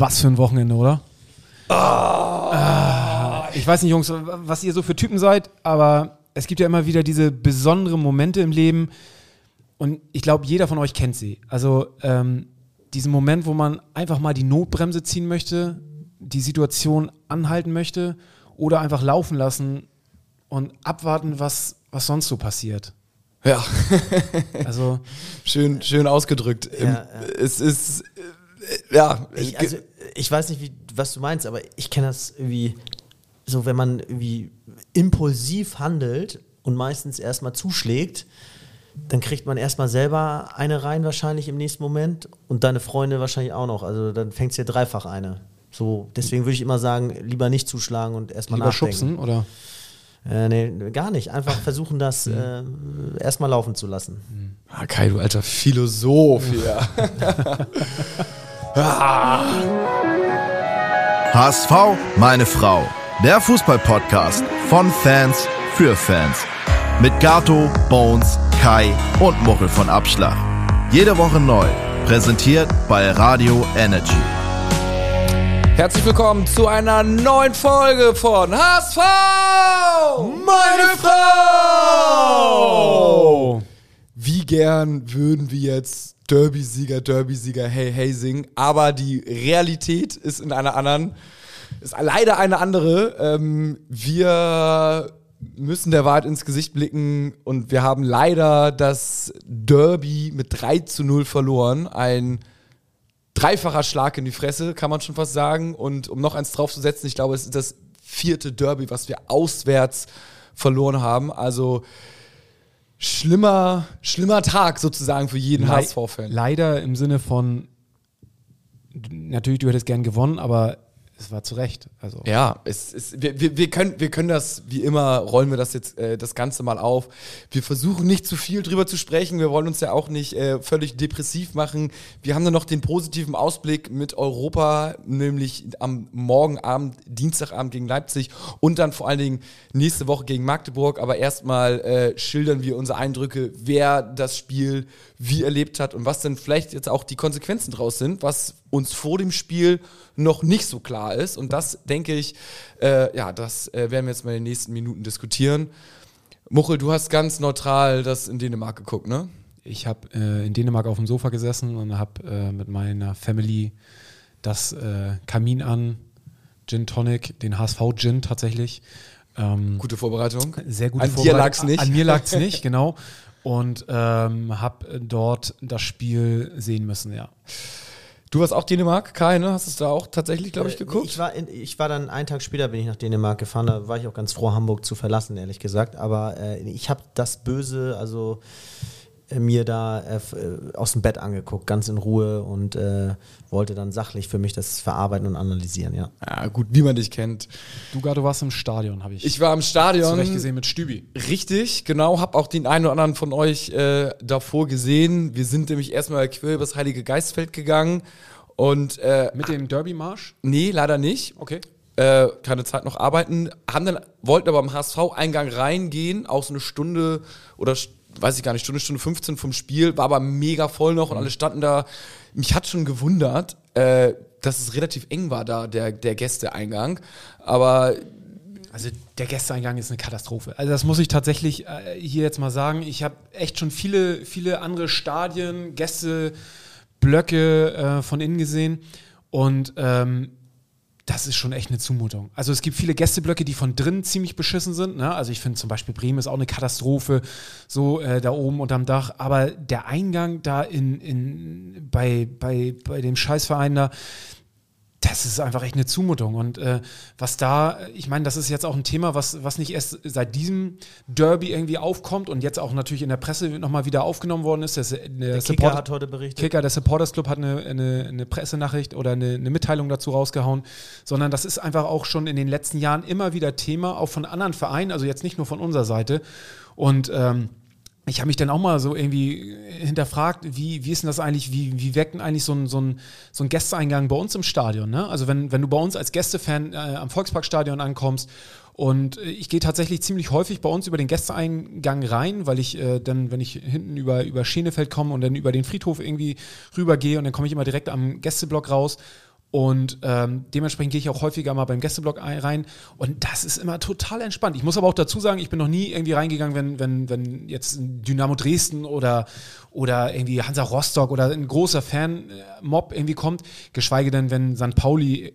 Was für ein Wochenende, oder? Ah, ich weiß nicht, Jungs, was ihr so für Typen seid, aber es gibt ja immer wieder diese besonderen Momente im Leben und ich glaube, jeder von euch kennt sie. Also ähm, diesen Moment, wo man einfach mal die Notbremse ziehen möchte, die Situation anhalten möchte oder einfach laufen lassen und abwarten, was, was sonst so passiert. Ja. Also schön, schön ausgedrückt. Ja, ja. Es ist, äh, ja. Ich, also, ich weiß nicht, wie, was du meinst, aber ich kenne das irgendwie so, wenn man irgendwie impulsiv handelt und meistens erstmal zuschlägt, dann kriegt man erstmal selber eine rein wahrscheinlich im nächsten Moment und deine Freunde wahrscheinlich auch noch. Also dann fängt es dir dreifach eine. So, deswegen würde ich immer sagen, lieber nicht zuschlagen und erstmal lieber nachdenken. schubsen oder? Äh, nee, gar nicht. Einfach versuchen, das äh, erstmal laufen zu lassen. Ah, Kai, du alter Philosoph hier. HSV, meine Frau. Der Fußballpodcast von Fans für Fans. Mit Gato, Bones, Kai und Muchel von Abschlag. Jede Woche neu. Präsentiert bei Radio Energy. Herzlich willkommen zu einer neuen Folge von HSV, meine Frau. Wie gern würden wir jetzt Derby-Sieger, Derby-Sieger, hey, hey singen, aber die Realität ist in einer anderen, ist leider eine andere. Ähm, wir müssen der Wahrheit ins Gesicht blicken und wir haben leider das Derby mit 3 zu 0 verloren. Ein dreifacher Schlag in die Fresse, kann man schon fast sagen. Und um noch eins draufzusetzen, ich glaube, es ist das vierte Derby, was wir auswärts verloren haben. Also schlimmer, schlimmer Tag sozusagen für jeden HSV-Fan. Leider im Sinne von, natürlich, du hättest gern gewonnen, aber es war zu Recht. Also. Ja, es ist, wir, wir, wir, können, wir können das, wie immer, rollen wir das jetzt äh, das Ganze mal auf. Wir versuchen nicht zu viel drüber zu sprechen. Wir wollen uns ja auch nicht äh, völlig depressiv machen. Wir haben dann noch den positiven Ausblick mit Europa, nämlich am Morgenabend, Dienstagabend gegen Leipzig und dann vor allen Dingen nächste Woche gegen Magdeburg. Aber erstmal äh, schildern wir unsere Eindrücke, wer das Spiel wie erlebt hat und was denn vielleicht jetzt auch die Konsequenzen draus sind, was uns vor dem Spiel noch nicht so klar ist. Und das denke ich, äh, ja, das äh, werden wir jetzt mal in den nächsten Minuten diskutieren. Muchel, du hast ganz neutral das in Dänemark geguckt, ne? Ich habe äh, in Dänemark auf dem Sofa gesessen und habe äh, mit meiner Family das äh, Kamin an, Gin Tonic, den HSV Gin tatsächlich. Ähm, Gute Vorbereitung. sehr gut An dir lag's nicht. An mir lag es nicht, genau. Und ähm, habe dort das Spiel sehen müssen, ja. Du warst auch Dänemark, Kai, ne? Hast du es da auch tatsächlich, glaube ich, Äh, geguckt? Ich war, in, ich war dann einen Tag später bin ich nach Dänemark gefahren. Da war ich auch ganz froh, Hamburg zu verlassen, ehrlich gesagt. Aber äh, ich habe das Böse, also äh, mir da äh, äh, aus dem Bett angeguckt, ganz in Ruhe und äh, wollte dann sachlich für mich das verarbeiten und analysieren. Ja. ja, gut, wie man dich kennt. Du, Gar, du warst im Stadion, habe ich, Ich war im Stadion. zurecht gesehen mit Stübi. Richtig, genau. Hab auch den einen oder anderen von euch äh, davor gesehen. Wir sind nämlich erstmal quer übers Heilige Geistfeld gegangen. Und äh, Mit dem Derby-Marsch? nee, leider nicht. Okay. Äh, keine Zeit noch arbeiten. Haben dann, wollten aber am HSV-Eingang reingehen, auch so eine Stunde oder st- weiß ich gar nicht, Stunde, Stunde 15 vom Spiel, war aber mega voll noch und alle standen da. Mich hat schon gewundert, äh, dass es relativ eng war da, der, der Gästeeingang. Aber Also der Gästeeingang ist eine Katastrophe. Also das muss ich tatsächlich äh, hier jetzt mal sagen. Ich habe echt schon viele, viele andere Stadien, Gästeblöcke äh, von innen gesehen und ähm, das ist schon echt eine Zumutung. Also es gibt viele Gästeblöcke, die von drinnen ziemlich beschissen sind. Ne? Also ich finde zum Beispiel Bremen ist auch eine Katastrophe, so äh, da oben unterm Dach. Aber der Eingang da in, in, bei, bei, bei dem Scheißverein da, das ist einfach echt eine Zumutung. Und äh, was da, ich meine, das ist jetzt auch ein Thema, was, was nicht erst seit diesem Derby irgendwie aufkommt und jetzt auch natürlich in der Presse nochmal wieder aufgenommen worden ist. Das, der Der Kicker Supporter- hat heute berichtet. Kicker, der Supporters Club hat eine, eine, eine Pressenachricht oder eine, eine Mitteilung dazu rausgehauen, sondern das ist einfach auch schon in den letzten Jahren immer wieder Thema, auch von anderen Vereinen, also jetzt nicht nur von unserer Seite. Und ähm, ich habe mich dann auch mal so irgendwie hinterfragt, wie, wie ist denn das eigentlich, wie, wie wirkt denn eigentlich so ein, so, ein, so ein Gästeeingang bei uns im Stadion? Ne? Also wenn, wenn du bei uns als Gästefan äh, am Volksparkstadion ankommst und äh, ich gehe tatsächlich ziemlich häufig bei uns über den Gästeeingang rein, weil ich äh, dann, wenn ich hinten über, über Schenefeld komme und dann über den Friedhof irgendwie rübergehe und dann komme ich immer direkt am Gästeblock raus. Und ähm, dementsprechend gehe ich auch häufiger mal beim Gästeblock ein- rein. Und das ist immer total entspannt. Ich muss aber auch dazu sagen, ich bin noch nie irgendwie reingegangen, wenn, wenn, wenn jetzt Dynamo Dresden oder, oder irgendwie Hansa Rostock oder ein großer Fan-Mob irgendwie kommt. Geschweige denn, wenn St. Pauli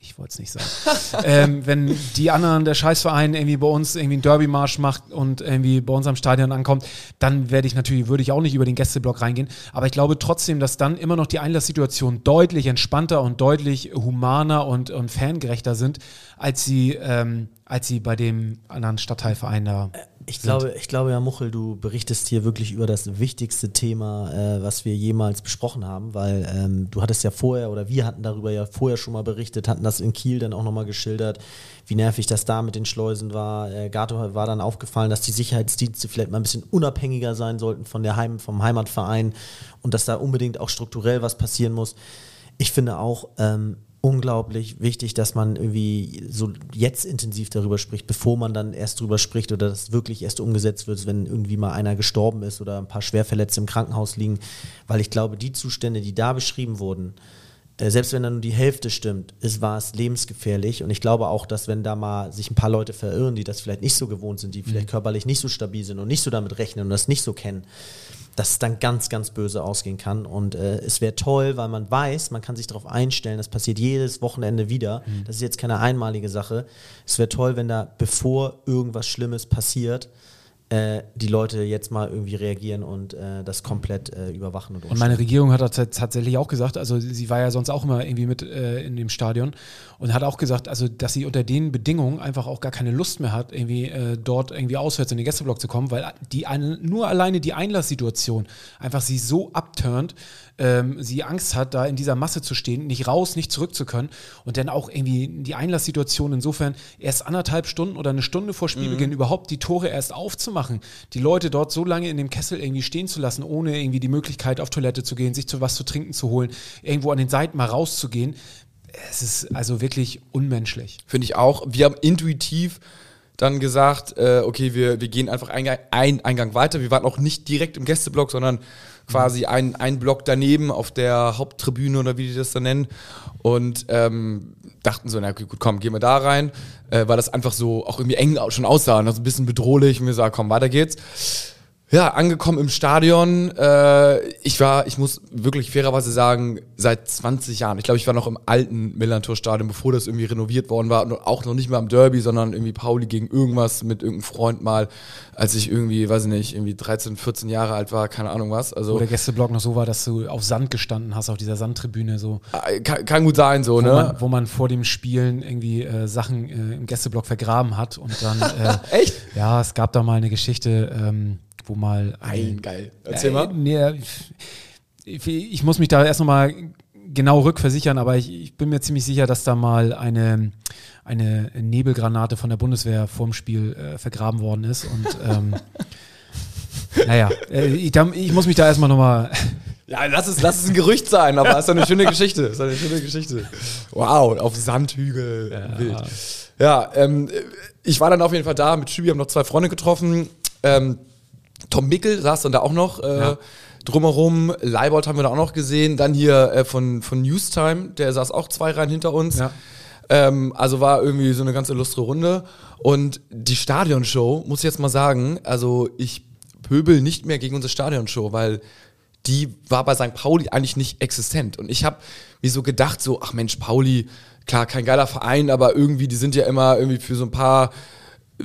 ich wollte es nicht sagen. ähm, wenn die anderen, der Scheißverein irgendwie bei uns irgendwie einen Derby-Marsch macht und irgendwie bei uns am Stadion ankommt, dann werde ich natürlich, würde ich auch nicht über den Gästeblock reingehen. Aber ich glaube trotzdem, dass dann immer noch die Einlasssituationen deutlich entspannter und deutlich humaner und, und fangerechter sind, als sie, ähm, als sie bei dem anderen Stadtteilverein da. Ich glaube, ich glaube ja, Muchel, du berichtest hier wirklich über das wichtigste Thema, äh, was wir jemals besprochen haben, weil ähm, du hattest ja vorher oder wir hatten darüber ja vorher schon mal berichtet, hatten das in Kiel dann auch nochmal geschildert, wie nervig das da mit den Schleusen war. Äh, Gato war dann aufgefallen, dass die Sicherheitsdienste vielleicht mal ein bisschen unabhängiger sein sollten von der Heim, vom Heimatverein und dass da unbedingt auch strukturell was passieren muss. Ich finde auch, ähm, unglaublich wichtig, dass man irgendwie so jetzt intensiv darüber spricht, bevor man dann erst darüber spricht oder das wirklich erst umgesetzt wird, wenn irgendwie mal einer gestorben ist oder ein paar Schwerverletzte im Krankenhaus liegen. Weil ich glaube, die Zustände, die da beschrieben wurden, äh, selbst wenn dann nur die Hälfte stimmt, ist, war es lebensgefährlich. Und ich glaube auch, dass wenn da mal sich ein paar Leute verirren, die das vielleicht nicht so gewohnt sind, die vielleicht körperlich nicht so stabil sind und nicht so damit rechnen und das nicht so kennen, dass es dann ganz, ganz böse ausgehen kann. Und äh, es wäre toll, weil man weiß, man kann sich darauf einstellen, das passiert jedes Wochenende wieder. Das ist jetzt keine einmalige Sache. Es wäre toll, wenn da, bevor irgendwas Schlimmes passiert, äh, die Leute jetzt mal irgendwie reagieren und äh, das komplett äh, überwachen und Und meine Regierung hat das tatsächlich auch gesagt, also sie war ja sonst auch immer irgendwie mit äh, in dem Stadion und hat auch gesagt, also dass sie unter den Bedingungen einfach auch gar keine Lust mehr hat, irgendwie äh, dort irgendwie auswärts in den Gästeblock zu kommen, weil die eine, nur alleine die Einlasssituation einfach sie so abturnt, ähm, sie Angst hat, da in dieser Masse zu stehen, nicht raus, nicht zurück zu können und dann auch irgendwie die Einlasssituation insofern erst anderthalb Stunden oder eine Stunde vor Spielbeginn überhaupt die Tore erst aufzumachen, die Leute dort so lange in dem Kessel irgendwie stehen zu lassen, ohne irgendwie die Möglichkeit auf Toilette zu gehen, sich zu was zu trinken zu holen, irgendwo an den Seiten mal rauszugehen. Es ist also wirklich unmenschlich. Finde ich auch. Wir haben intuitiv dann gesagt, äh, okay, wir, wir gehen einfach Eingang, ein Eingang weiter. Wir waren auch nicht direkt im Gästeblock, sondern quasi ein, ein Block daneben auf der Haupttribüne oder wie die das dann nennen. Und ähm, dachten so, na gut, komm, gehen wir da rein, äh, weil das einfach so auch irgendwie eng schon aussah und das ein bisschen bedrohlich. Und wir sagen, komm, weiter geht's. Ja, angekommen im Stadion. Äh, ich war, ich muss wirklich fairerweise sagen, seit 20 Jahren. Ich glaube, ich war noch im alten Millantor-Stadion, bevor das irgendwie renoviert worden war. Und auch noch nicht mal am Derby, sondern irgendwie Pauli gegen irgendwas mit irgendeinem Freund mal, als ich irgendwie, weiß ich nicht, irgendwie 13, 14 Jahre alt war, keine Ahnung was. Wo Also der Gästeblock noch so war, dass du auf Sand gestanden hast, auf dieser Sandtribüne, so. äh, kann, kann gut sein, so, Wo, ne? man, wo man vor dem Spielen irgendwie äh, Sachen äh, im Gästeblock vergraben hat und dann. Äh, Echt? Ja, es gab da mal eine Geschichte, ähm, wo mal. Nein, geil. Erzähl Äh, mal. Nee, ich, ich muss mich da erst nochmal genau rückversichern, aber ich, ich bin mir ziemlich sicher, dass da mal eine, eine Nebelgranate von der Bundeswehr vorm Spiel äh, vergraben worden ist. Und ähm, naja, äh, ich, ich muss mich da erstmal nochmal. Ja, lass es, lass es ein Gerücht sein, aber es ist eine schöne Geschichte. Ist eine schöne Geschichte. Wow, auf Sandhügel, wild. Ja, ähm, ich war dann auf jeden Fall da mit Schübi, haben noch zwei Freunde getroffen. Ähm, Tom Mickel saß dann da auch noch äh, Ja. drumherum. Leibold haben wir da auch noch gesehen. Dann hier äh, von, von Newstime, der saß auch zwei Reihen hinter uns. Ja. Ähm, also war irgendwie so eine ganz illustre Runde. Und die Stadionshow, muss ich jetzt mal sagen, also ich pöbel nicht mehr gegen unsere Stadionshow, weil die war bei St. Pauli eigentlich nicht existent. Und ich habe mir so gedacht, so, ach Mensch, Pauli, klar, kein geiler Verein, aber irgendwie, die sind ja immer irgendwie für so ein paar äh,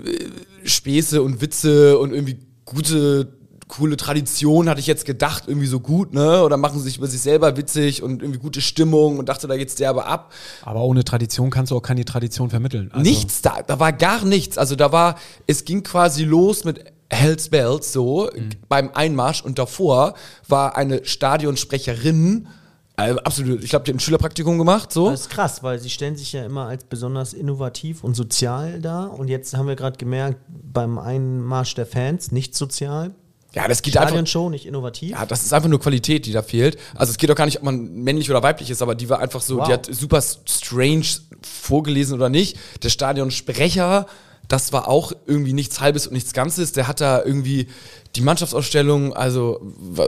Späße und Witze und irgendwie gute, coole Tradition, hatte ich jetzt gedacht, irgendwie so gut, ne? Oder machen sie sich über sich selber witzig und irgendwie gute Stimmung und dachte, da geht's derbe ab. Aber ohne Tradition kannst du auch keine Tradition vermitteln. Also, Nichts da, da war gar nichts. Also da war, es ging quasi los mit Hells Bells so beim Einmarsch und davor war eine Stadionsprecherin, also absolut, ich glaube, die hat ein Schülerpraktikum gemacht, so. Das ist krass, weil sie stellen sich ja immer als besonders innovativ und sozial dar. Und jetzt haben wir gerade gemerkt, beim Einmarsch der Fans nicht sozial. Ja, das geht einfach. Stadionshow nicht innovativ. Ja, das ist einfach nur Qualität, die da fehlt. Also es geht auch gar nicht, ob man männlich oder weiblich ist, aber die war einfach so, Wow. die hat super strange vorgelesen oder nicht. Der Stadionsprecher das war auch irgendwie nichts Halbes und nichts Ganzes. Der hat da irgendwie die Mannschaftsausstellung, also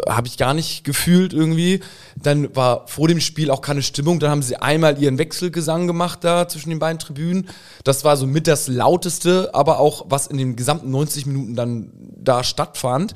habe ich gar nicht gefühlt irgendwie. Dann war vor dem Spiel auch keine Stimmung. Dann haben sie einmal ihren Wechselgesang gemacht da zwischen den beiden Tribünen. Das war so mit das lauteste, aber auch was in den gesamten 90 Minuten dann da stattfand.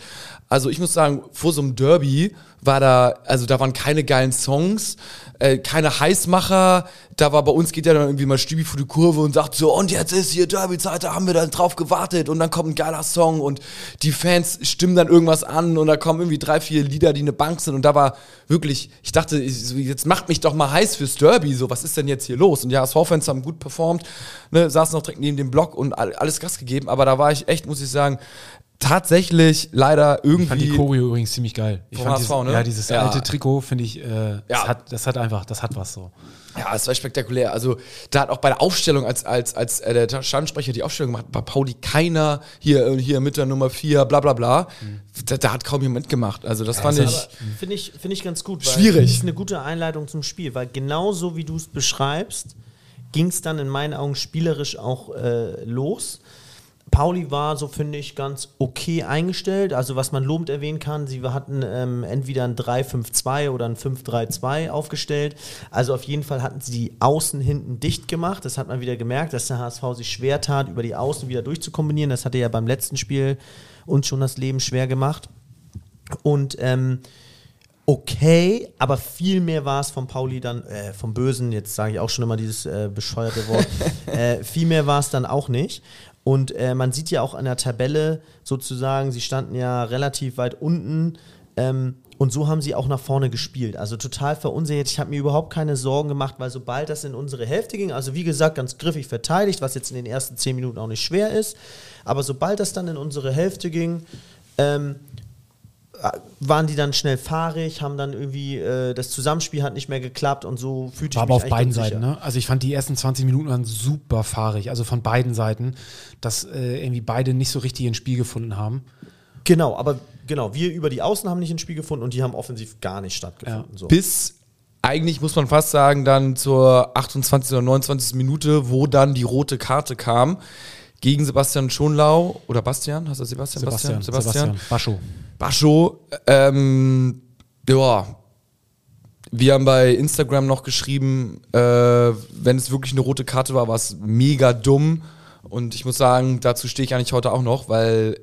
Also ich muss sagen, vor so einem Derby war da, also da waren keine geilen Songs, äh, keine Heißmacher. Da war bei uns geht ja dann irgendwie mal Stübi vor die Kurve und sagt so, und jetzt ist hier Derby-Zeit, da haben wir dann drauf gewartet und dann kommt ein geiler Song und die Fans stimmen dann irgendwas an und da kommen irgendwie drei, vier Lieder, die eine Bank sind und da war wirklich, ich dachte, jetzt macht mich doch mal heiß fürs Derby, so, was ist denn jetzt hier los? Und ja, HSV-Fans haben gut performt, ne, saßen noch direkt neben dem Block und alles Gas gegeben, aber da war ich echt, muss ich sagen, tatsächlich leider irgendwie. Ich fand die Choreo übrigens ziemlich geil. Ich fand HSV, dieses, ne? Ja, dieses ja. alte Trikot finde ich, äh, ja. das, hat, das hat einfach, das hat was so. Ja, es war spektakulär. Also da hat auch bei der Aufstellung, als, als, als äh, der Standsprecher die Aufstellung gemacht hat, bei Pauli keiner hier, äh, hier mit der Nummer 4, bla bla bla. Mhm. Da, da, hat kaum jemand gemacht. Also das ja, fand ich. Finde ich, find ich ganz gut. Schwierig. Das ist eine gute Einleitung zum Spiel, weil genauso wie du es beschreibst, ging es dann in meinen Augen spielerisch auch äh, los. Pauli war, so finde ich, ganz okay eingestellt. Also was man lobend erwähnen kann, sie hatten ähm, entweder ein 3-5-2 oder ein 5-3-2 aufgestellt. Also auf jeden Fall hatten sie die Außen hinten dicht gemacht. Das hat man wieder gemerkt, dass der HSV sich schwer tat, über die Außen wieder durchzukombinieren. Das hatte ja beim letzten Spiel uns schon das Leben schwer gemacht. Und ähm, okay, aber viel mehr war es von Pauli dann, äh, vom Bösen, jetzt sage ich auch schon immer dieses äh, bescheuerte Wort, äh, viel mehr war es dann auch nicht. Und äh, man sieht ja auch an der Tabelle sozusagen, sie standen ja relativ weit unten. Ähm, und so haben sie auch nach vorne gespielt. Also total verunsichert. Ich habe mir überhaupt keine Sorgen gemacht, weil sobald das in unsere Hälfte ging, also wie gesagt, ganz griffig verteidigt, was jetzt in den ersten zehn Minuten auch nicht schwer ist, aber sobald das dann in unsere Hälfte ging, ähm, waren die dann schnell fahrig, haben dann irgendwie, äh, das Zusammenspiel hat nicht mehr geklappt und so fühlte ich mich aber auf beiden Seiten, ne? Also ich fand die ersten 20 Minuten waren super fahrig, also von beiden Seiten, dass äh, irgendwie beide nicht so richtig ins Spiel gefunden haben. Genau, aber genau, wir über die Außen haben nicht ins Spiel gefunden und die haben offensiv gar nicht stattgefunden. Ja. So. Bis eigentlich muss man fast sagen, dann zur 28. oder 29. Minute, wo dann die rote Karte kam gegen Sebastian Schonlau oder Bastian, hast du Sebastian? Sebastian, Sebastian, Sebastian. Bascho. Bascho, ähm, ja, wir haben bei Instagram noch geschrieben, äh, wenn es wirklich eine rote Karte war, war es mega dumm. Und ich muss sagen, dazu stehe ich eigentlich heute auch noch, weil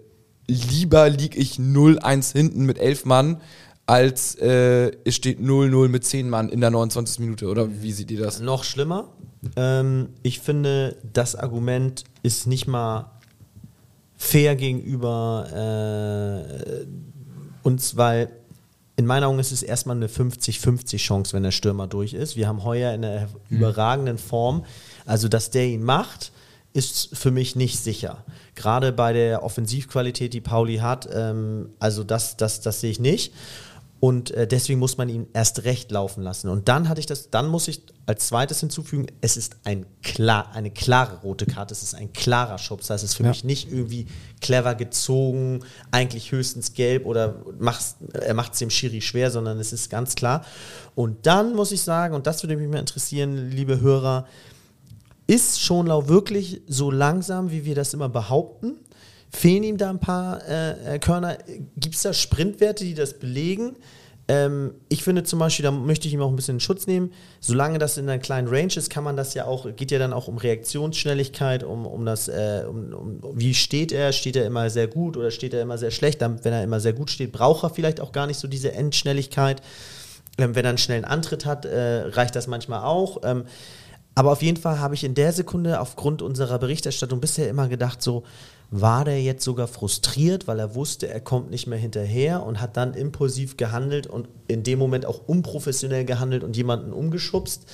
lieber liege ich 0-1 hinten mit 11 Mann, als äh, es steht 0-0 mit 10 Mann in der 29. Minute. Oder wie seht ihr das? Noch schlimmer. Ähm, ich finde, das Argument ist nicht mal fair gegenüber äh, uns, weil in meinen Augen ist es erstmal eine 50-50 Chance, wenn der Stürmer durch ist. Wir haben heuer in einer mhm. überragenden Form. Also, dass der ihn macht, ist für mich nicht sicher. Gerade bei der Offensivqualität, die Pauli hat, ähm, also das, das, das sehe ich nicht. Und äh, deswegen muss man ihn erst recht laufen lassen. Und dann hatte ich das, dann muss ich als zweites hinzufügen, es ist ein klar, eine klare rote Karte, es ist ein klarer Schubs. Das heißt, es ist für ja. mich nicht irgendwie clever gezogen, eigentlich höchstens gelb oder er macht es dem Schiri schwer, sondern es ist ganz klar. Und dann muss ich sagen, und das würde mich mal interessieren, liebe Hörer, ist Schonlau wirklich so langsam, wie wir das immer behaupten? Fehlen ihm da ein paar äh, äh Körner? Gibt es da Sprintwerte, die das belegen? Ähm, ich finde zum Beispiel, da möchte ich ihm auch ein bisschen Schutz nehmen. Solange das in einer kleinen Range ist, kann man das ja auch, geht ja dann auch um Reaktionsschnelligkeit, um, um das, äh, um, um, wie steht er? Steht er immer sehr gut oder steht er immer sehr schlecht? Dann, wenn er immer sehr gut steht, braucht er vielleicht auch gar nicht so diese Endschnelligkeit. Ähm, wenn er einen schnellen Antritt hat, äh, reicht das manchmal auch. Ähm, aber auf jeden Fall habe ich in der Sekunde aufgrund unserer Berichterstattung bisher immer gedacht, so, war der jetzt sogar frustriert, weil er wusste, er kommt nicht mehr hinterher und hat dann impulsiv gehandelt und in dem Moment auch unprofessionell gehandelt und jemanden umgeschubst.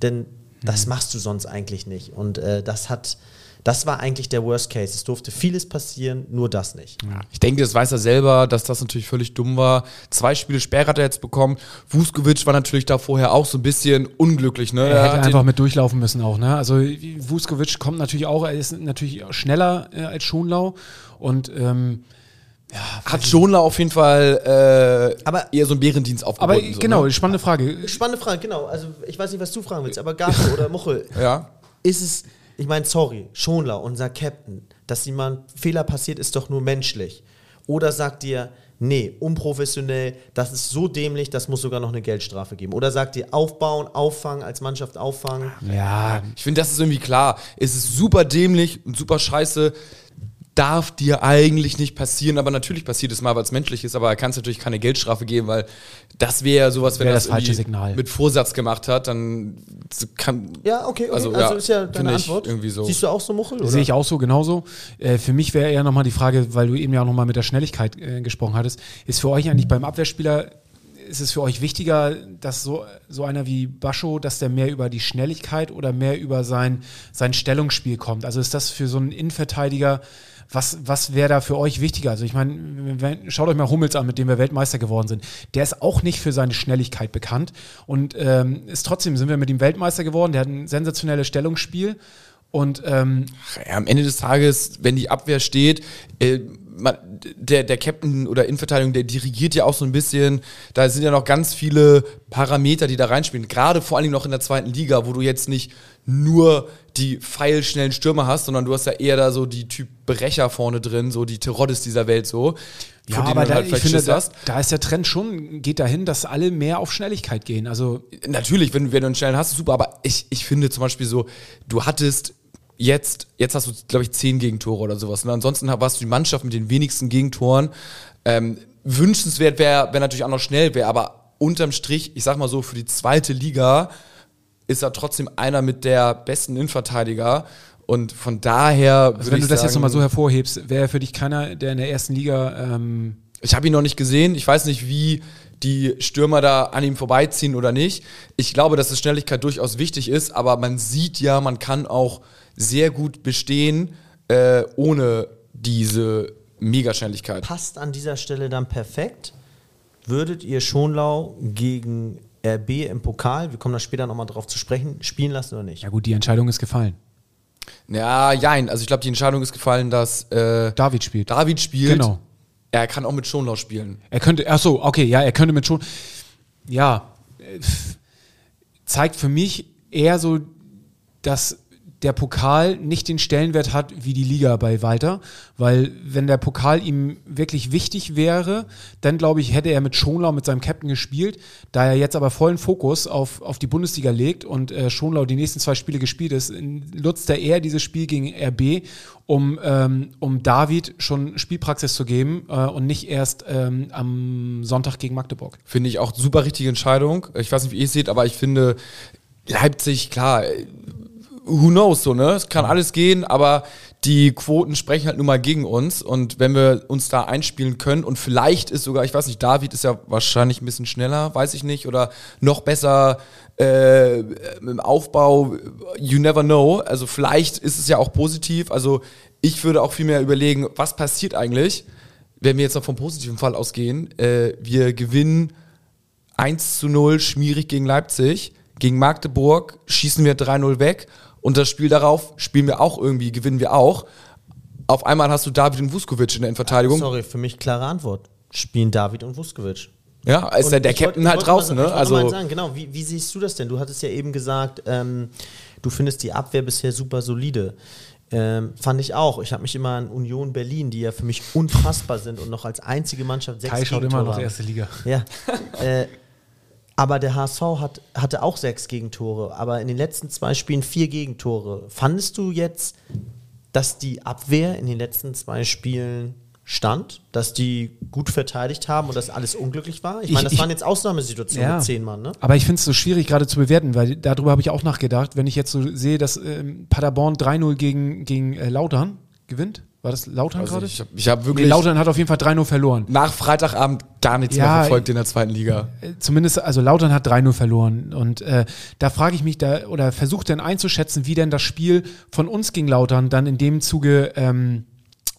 Denn das mhm. machst du sonst eigentlich nicht. Und äh, das hat das war eigentlich der Worst Case. Es durfte vieles passieren, nur das nicht. Ja. Ich denke, das weiß er selber, dass das natürlich völlig dumm war. Zwei Spiele Sperre hat er jetzt bekommen. Vuskovic war natürlich da vorher auch so ein bisschen unglücklich. Ne? Er, er hätte einfach mit durchlaufen müssen auch. Ne? Also Vuskovic kommt natürlich auch, er ist natürlich schneller äh, als Schonlau und ähm, ja, hat Schonlau auf jeden Fall äh, aber, eher so einen Bärendienst aufgebaut. Aber genau, so, ne? spannende Frage. Spannende Frage, genau. Also ich weiß nicht, was du fragen willst, aber Gato oder Muchel, ja. ist es ich meine, sorry, Schonlau, unser Captain, dass jemand Fehler passiert, ist doch nur menschlich. Oder sagt ihr, nee, unprofessionell, das ist so dämlich, das muss sogar noch eine Geldstrafe geben. Oder sagt ihr, aufbauen, auffangen, als Mannschaft auffangen. Ja, Ich finde, das ist irgendwie klar. Es ist super dämlich und super scheiße. Darf dir eigentlich nicht passieren, aber natürlich passiert es mal, weil es menschlich ist, aber er kann es natürlich keine Geldstrafe geben, weil das wäre ja sowas, wenn Wäre er das das falsche Signal. mit Vorsatz gemacht hat, dann kann. Ja, okay, okay. Also, Also, ja, ist ja deine Antwort. irgendwie so. Siehst du auch so Muchel? Oder? Sehe ich auch so, genauso. Äh, für mich wäre eher nochmal die Frage, weil du eben ja auch nochmal mit der Schnelligkeit äh, gesprochen hattest, ist für euch eigentlich beim Abwehrspieler, ist es für euch wichtiger, dass so, so einer wie Bascho, dass der mehr über die Schnelligkeit oder mehr über sein, sein Stellungsspiel kommt? Also ist das für so einen Innenverteidiger, was, was wäre da für euch wichtiger? Also ich meine, schaut euch mal Hummels an, mit dem wir Weltmeister geworden sind. Der ist auch nicht für seine Schnelligkeit bekannt und ähm, ist trotzdem, sind wir mit ihm Weltmeister geworden. Der hat ein sensationelles Stellungsspiel und ähm, Ja, am Ende des Tages, wenn die Abwehr steht, äh, man, der, der Captain oder Innenverteidigung, der dirigiert ja auch so ein bisschen. Da sind ja noch ganz viele Parameter, die da reinspielen. Gerade vor allen Dingen noch in der zweiten Liga, wo du jetzt nicht nur die pfeilschnellen Stürmer hast, sondern du hast ja eher da so die Typ Brecher vorne drin, so die Teroddes dieser Welt so. Ja, aber da, halt ich finde, da, da ist der Trend schon, geht dahin, dass alle mehr auf Schnelligkeit gehen. Also Natürlich, wenn, wenn du einen schnellen hast, super, aber ich, ich finde zum Beispiel so, du hattest jetzt, jetzt hast du, glaube ich, zehn Gegentore oder sowas. Und ansonsten warst du die Mannschaft mit den wenigsten Gegentoren. Ähm, wünschenswert wäre wär natürlich auch noch schnell wäre, aber unterm Strich, ich sag mal so, für die zweite Liga ist er trotzdem einer mit der besten Innenverteidiger. Und von daher. Also wenn du das jetzt nochmal so hervorhebst, wäre für dich keiner, der in der ersten Liga, ähm, Ich habe ihn noch nicht gesehen. Ich weiß nicht, wie die Stürmer da an ihm vorbeiziehen oder nicht. Ich glaube, dass die Schnelligkeit durchaus wichtig ist, aber man sieht ja, man kann auch sehr gut bestehen äh, ohne diese Megaschnelligkeit. passt an dieser Stelle dann perfekt. Würdet ihr Schonlau gegen RB im Pokal, wir kommen da später nochmal drauf zu sprechen, spielen lassen oder nicht? ja gut, die Entscheidung ist gefallen. Ja, jein. Also ich glaube, die Entscheidung ist gefallen, dass äh, David spielt. David spielt. Genau. Er kann auch mit Schonlau spielen. Er könnte, ach so, okay, ja, er könnte mit schon, ja, äh, zeigt für mich eher so, dass der Pokal nicht den Stellenwert hat wie die Liga bei Walter, weil wenn der Pokal ihm wirklich wichtig wäre, dann glaube ich, hätte er mit Schonlau, mit seinem Captain gespielt. Da er jetzt aber vollen Fokus auf, auf die Bundesliga legt und äh, Schonlau die nächsten zwei Spiele gespielt ist, nutzt er eher dieses Spiel gegen RB, um, ähm, um David schon Spielpraxis zu geben äh, und nicht erst ähm, am Sonntag gegen Magdeburg. Finde ich auch super richtige Entscheidung. Ich weiß nicht, wie ihr es seht, aber ich finde, Leipzig, klar, who knows so, ne? Es kann alles gehen, aber die Quoten sprechen halt nun mal gegen uns. Und wenn wir uns da einspielen können und vielleicht ist sogar, ich weiß nicht, David ist ja wahrscheinlich ein bisschen schneller, weiß ich nicht, oder noch besser äh, im Aufbau, you never know. Also vielleicht ist es ja auch positiv. Also ich würde auch viel mehr überlegen, was passiert eigentlich, wenn wir jetzt noch vom positiven Fall ausgehen. Äh, wir gewinnen 1 zu 0 schmierig gegen Leipzig. Gegen Magdeburg schießen wir 3-0 weg. Und das Spiel darauf spielen wir auch irgendwie, gewinnen wir auch. Auf einmal hast du David und Vuskovic in der Innenverteidigung. Sorry, für mich klare Antwort. Spielen David und Vuskovic. Ja, ist ja der Captain halt mal draußen, sa- ne? ich wollte mal Also, sagen, genau, wie, wie siehst du das denn? Du hattest ja eben gesagt, ähm, du findest die Abwehr bisher super solide. Ähm, fand ich auch. Ich habe mich immer an Union Berlin, die ja für mich unfassbar sind und noch als einzige Mannschaft sechs Kai schaut immer noch erste Liga. Ja. äh, aber der HSV hat, hatte auch sechs Gegentore, aber in den letzten zwei Spielen vier Gegentore. Fandest du jetzt, dass die Abwehr in den letzten zwei Spielen stand, dass die gut verteidigt haben und dass alles unglücklich war? Ich Ich- meine, das ich- waren jetzt Ausnahmesituationen Ja. mit zehn Mann, ne? Aber ich finde es so schwierig gerade zu bewerten, weil darüber habe ich auch nachgedacht, wenn ich jetzt so sehe, dass ähm, Paderborn 3-0 gegen, gegen äh, Lautern gewinnt. War das Lautern also gerade? ich habe ich hab Nee, wirklich Lautern hat auf jeden Fall 3-0 verloren. nach Freitagabend gar nichts Ja, mehr verfolgt in der zweiten Liga. Äh, Zumindest, also Lautern hat 3-0 verloren. Und äh, da frage ich mich da, oder versuche dann einzuschätzen, wie denn das Spiel von uns gegen Lautern dann in dem Zuge, ähm,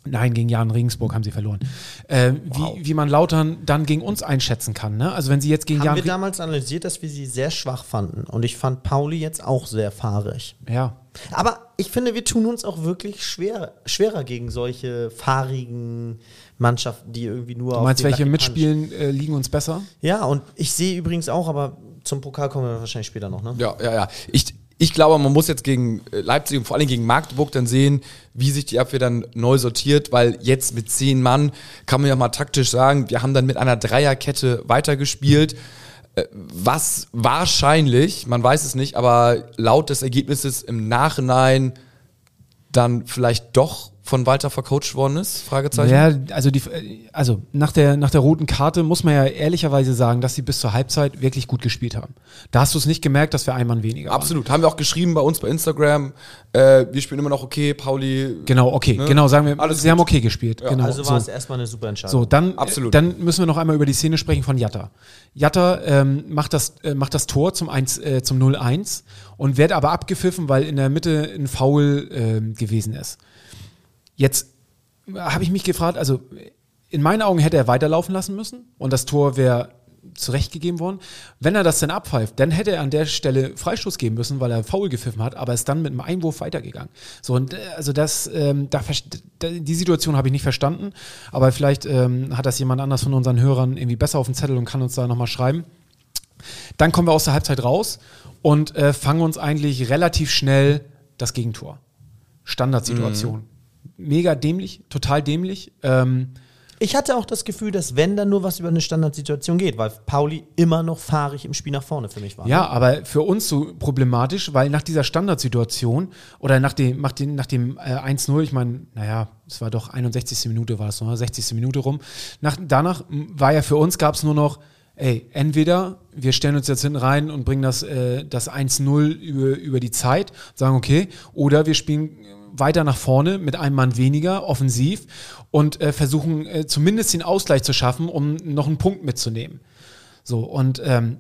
nein, gegen Jan Regensburg haben sie verloren, äh, wie, wie man Lautern dann gegen uns einschätzen kann. Ne? Also wenn sie jetzt gegen Haben Jan wir Re- damals analysiert, dass wir sie sehr schwach fanden. Und ich fand Pauli jetzt auch sehr fahrig. Ja. Aber ich finde, wir tun uns auch wirklich schwer, schwerer gegen solche fahrigen Mannschaften, die irgendwie nur Du meinst, welche mitspielen, äh, liegen uns besser? Ja, und ich sehe übrigens auch, aber zum Pokal kommen wir wahrscheinlich später noch, ne? Ja, ja, ja. Ich, ich glaube, man muss jetzt gegen äh, Leipzig und vor allem gegen Magdeburg dann sehen, wie sich die Abwehr dann neu sortiert, weil jetzt mit zehn Mann kann man ja mal taktisch sagen, wir haben dann mit einer Dreierkette weitergespielt, äh, was wahrscheinlich, man weiß es nicht, aber laut des Ergebnisses im Nachhinein dann vielleicht doch von Walter vercoacht worden ist? Fragezeichen. Ja, also, die, also nach, der, nach der roten Karte muss man ja ehrlicherweise sagen, dass sie bis zur Halbzeit wirklich gut gespielt haben. Da hast du es nicht gemerkt, dass wir ein Mann weniger waren. Absolut. Haben wir auch geschrieben bei uns bei Instagram. Äh, wir spielen immer noch okay, Pauli. Genau, okay. Ne? Genau, sagen wir, Alles sie gut. haben okay gespielt. Ja. Genau, Also so. war es erstmal eine super Entscheidung. So, dann, Absolut. dann müssen wir noch einmal über die Szene sprechen von Jatta. Jatta ähm, macht, das, äh, macht das Tor zum, 1, äh, zum 0-1 und wird aber abgepfiffen, weil in der Mitte ein Foul ähm, gewesen ist. Jetzt habe ich mich gefragt, also in meinen Augen hätte er weiterlaufen lassen müssen und das Tor wäre zurechtgegeben worden. Wenn er das dann abpfeift, dann hätte er an der Stelle Freistoß geben müssen, weil er faul gepfiffen hat, aber ist dann mit einem Einwurf weitergegangen. So, und äh, also das, ähm, da, die Situation habe ich nicht verstanden, aber vielleicht ähm, hat das jemand anders von unseren Hörern irgendwie besser auf dem Zettel und kann uns da nochmal schreiben. Dann kommen wir aus der Halbzeit raus und äh, fangen uns eigentlich relativ schnell das Gegentor. Standardsituation. Mega dämlich, total dämlich. Ähm, Ich hatte auch das Gefühl, dass wenn dann nur was über eine Standardsituation geht, weil Pauli immer noch fahrig im Spiel nach vorne für mich war. Ja, aber für uns so problematisch, weil nach dieser Standardsituation oder nach dem, nach dem, nach dem äh, 1-0, ich meine, naja, es war doch 61. Minute war es noch, 60. Minute rum. Nach, danach war ja für uns, gab es nur noch, ey, entweder wir stellen uns jetzt hinten rein und bringen das, äh, das 1-0 über, über die Zeit, sagen okay, oder wir spielen weiter nach vorne mit einem Mann weniger, offensiv und äh, versuchen äh, zumindest den Ausgleich zu schaffen, um noch einen Punkt mitzunehmen. So, und ähm,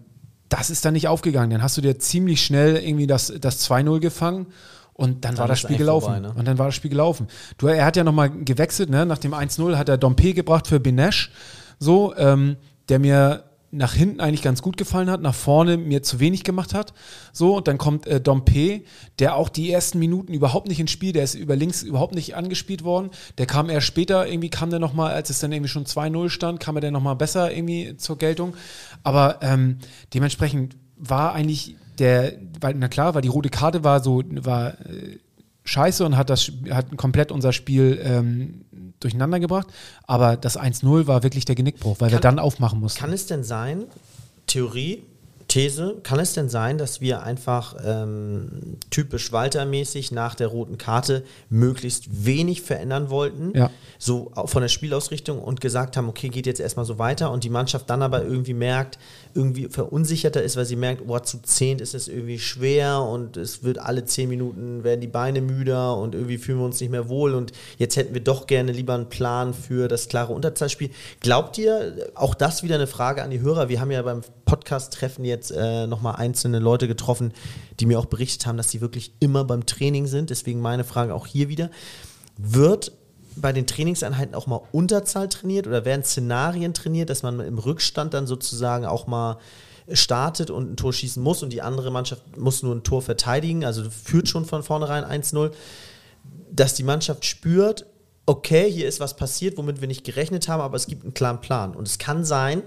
das ist dann nicht aufgegangen. Dann hast du dir ziemlich schnell irgendwie das, das 2-0 gefangen und dann, war das Spiel gelaufen. vorbei, ne? Und dann war das Spiel gelaufen. Du, er hat ja nochmal gewechselt, ne? Nach dem 1-0 hat er Dompe gebracht für Benesch, so, ähm, der mir nach hinten eigentlich ganz gut gefallen hat, nach vorne mir zu wenig gemacht hat. So, und dann kommt äh, Dompe, der auch die ersten Minuten überhaupt nicht ins Spiel, der ist über links überhaupt nicht angespielt worden. Der kam erst später, irgendwie kam der nochmal, als es dann irgendwie schon 2-0 stand, kam er dann nochmal besser irgendwie zur Geltung. Aber ähm, dementsprechend war eigentlich der, weil, na klar, weil die rote Karte war so, war äh, scheiße und hat das hat komplett unser Spiel ähm, durcheinander gebracht. Aber das 1-0 war wirklich der Genickbruch, weil wir dann aufmachen mussten. Kann es denn sein, Theorie, These, kann es denn sein, dass wir einfach ähm, typisch Walter-mäßig nach der roten Karte möglichst wenig verändern wollten, Ja. so von der Spielausrichtung und gesagt haben, okay, geht jetzt erstmal so weiter und die Mannschaft dann aber irgendwie merkt, irgendwie verunsicherter ist, weil sie merkt, boah, zu zehnt ist es irgendwie schwer und es wird alle zehn Minuten werden die Beine müder und irgendwie fühlen wir uns nicht mehr wohl und jetzt hätten wir doch gerne lieber einen Plan für das klare Unterzahlspiel. Glaubt ihr, auch das wieder eine Frage an die Hörer, wir haben ja beim Podcast-Treffen jetzt äh, nochmal einzelne Leute getroffen, die mir auch berichtet haben, dass sie wirklich immer beim Training sind, deswegen meine Frage auch hier wieder. Wird bei den Trainingseinheiten auch mal Unterzahl trainiert oder werden Szenarien trainiert, dass man im Rückstand dann sozusagen auch mal startet und ein Tor schießen muss und die andere Mannschaft muss nur ein Tor verteidigen, also führt schon von vornherein 1-0, dass die Mannschaft spürt, okay, hier ist was passiert, womit wir nicht gerechnet haben, aber es gibt einen klaren Plan. Und es kann sein,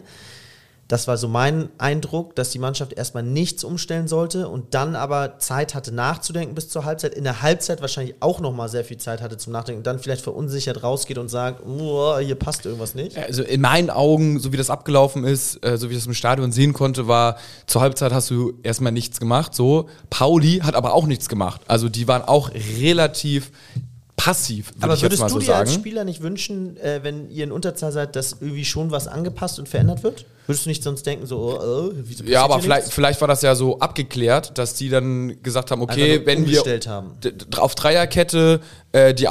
das war so mein Eindruck, dass die Mannschaft erstmal nichts umstellen sollte und dann aber Zeit hatte nachzudenken bis zur Halbzeit. In der Halbzeit wahrscheinlich auch nochmal sehr viel Zeit hatte zum Nachdenken und dann vielleicht verunsichert rausgeht und sagt, "Uah, hier passt irgendwas nicht. Also in meinen Augen, so wie das abgelaufen ist, äh, so wie ich das im Stadion sehen konnte, war zur Halbzeit hast du erstmal nichts gemacht. So, Pauli hat aber auch nichts gemacht. Also die waren auch relativ passiv, würde Aber würdest du so dir als sagen. Spieler nicht wünschen, äh, wenn ihr in Unterzahl seid, dass irgendwie schon was angepasst und verändert wird? Würdest du nicht sonst denken, so, oh, oh, wieso Ja, aber vielleicht, nichts? vielleicht war das ja so abgeklärt, dass die dann gesagt haben, okay, wenn wir haben. auf Dreierkette, äh, die,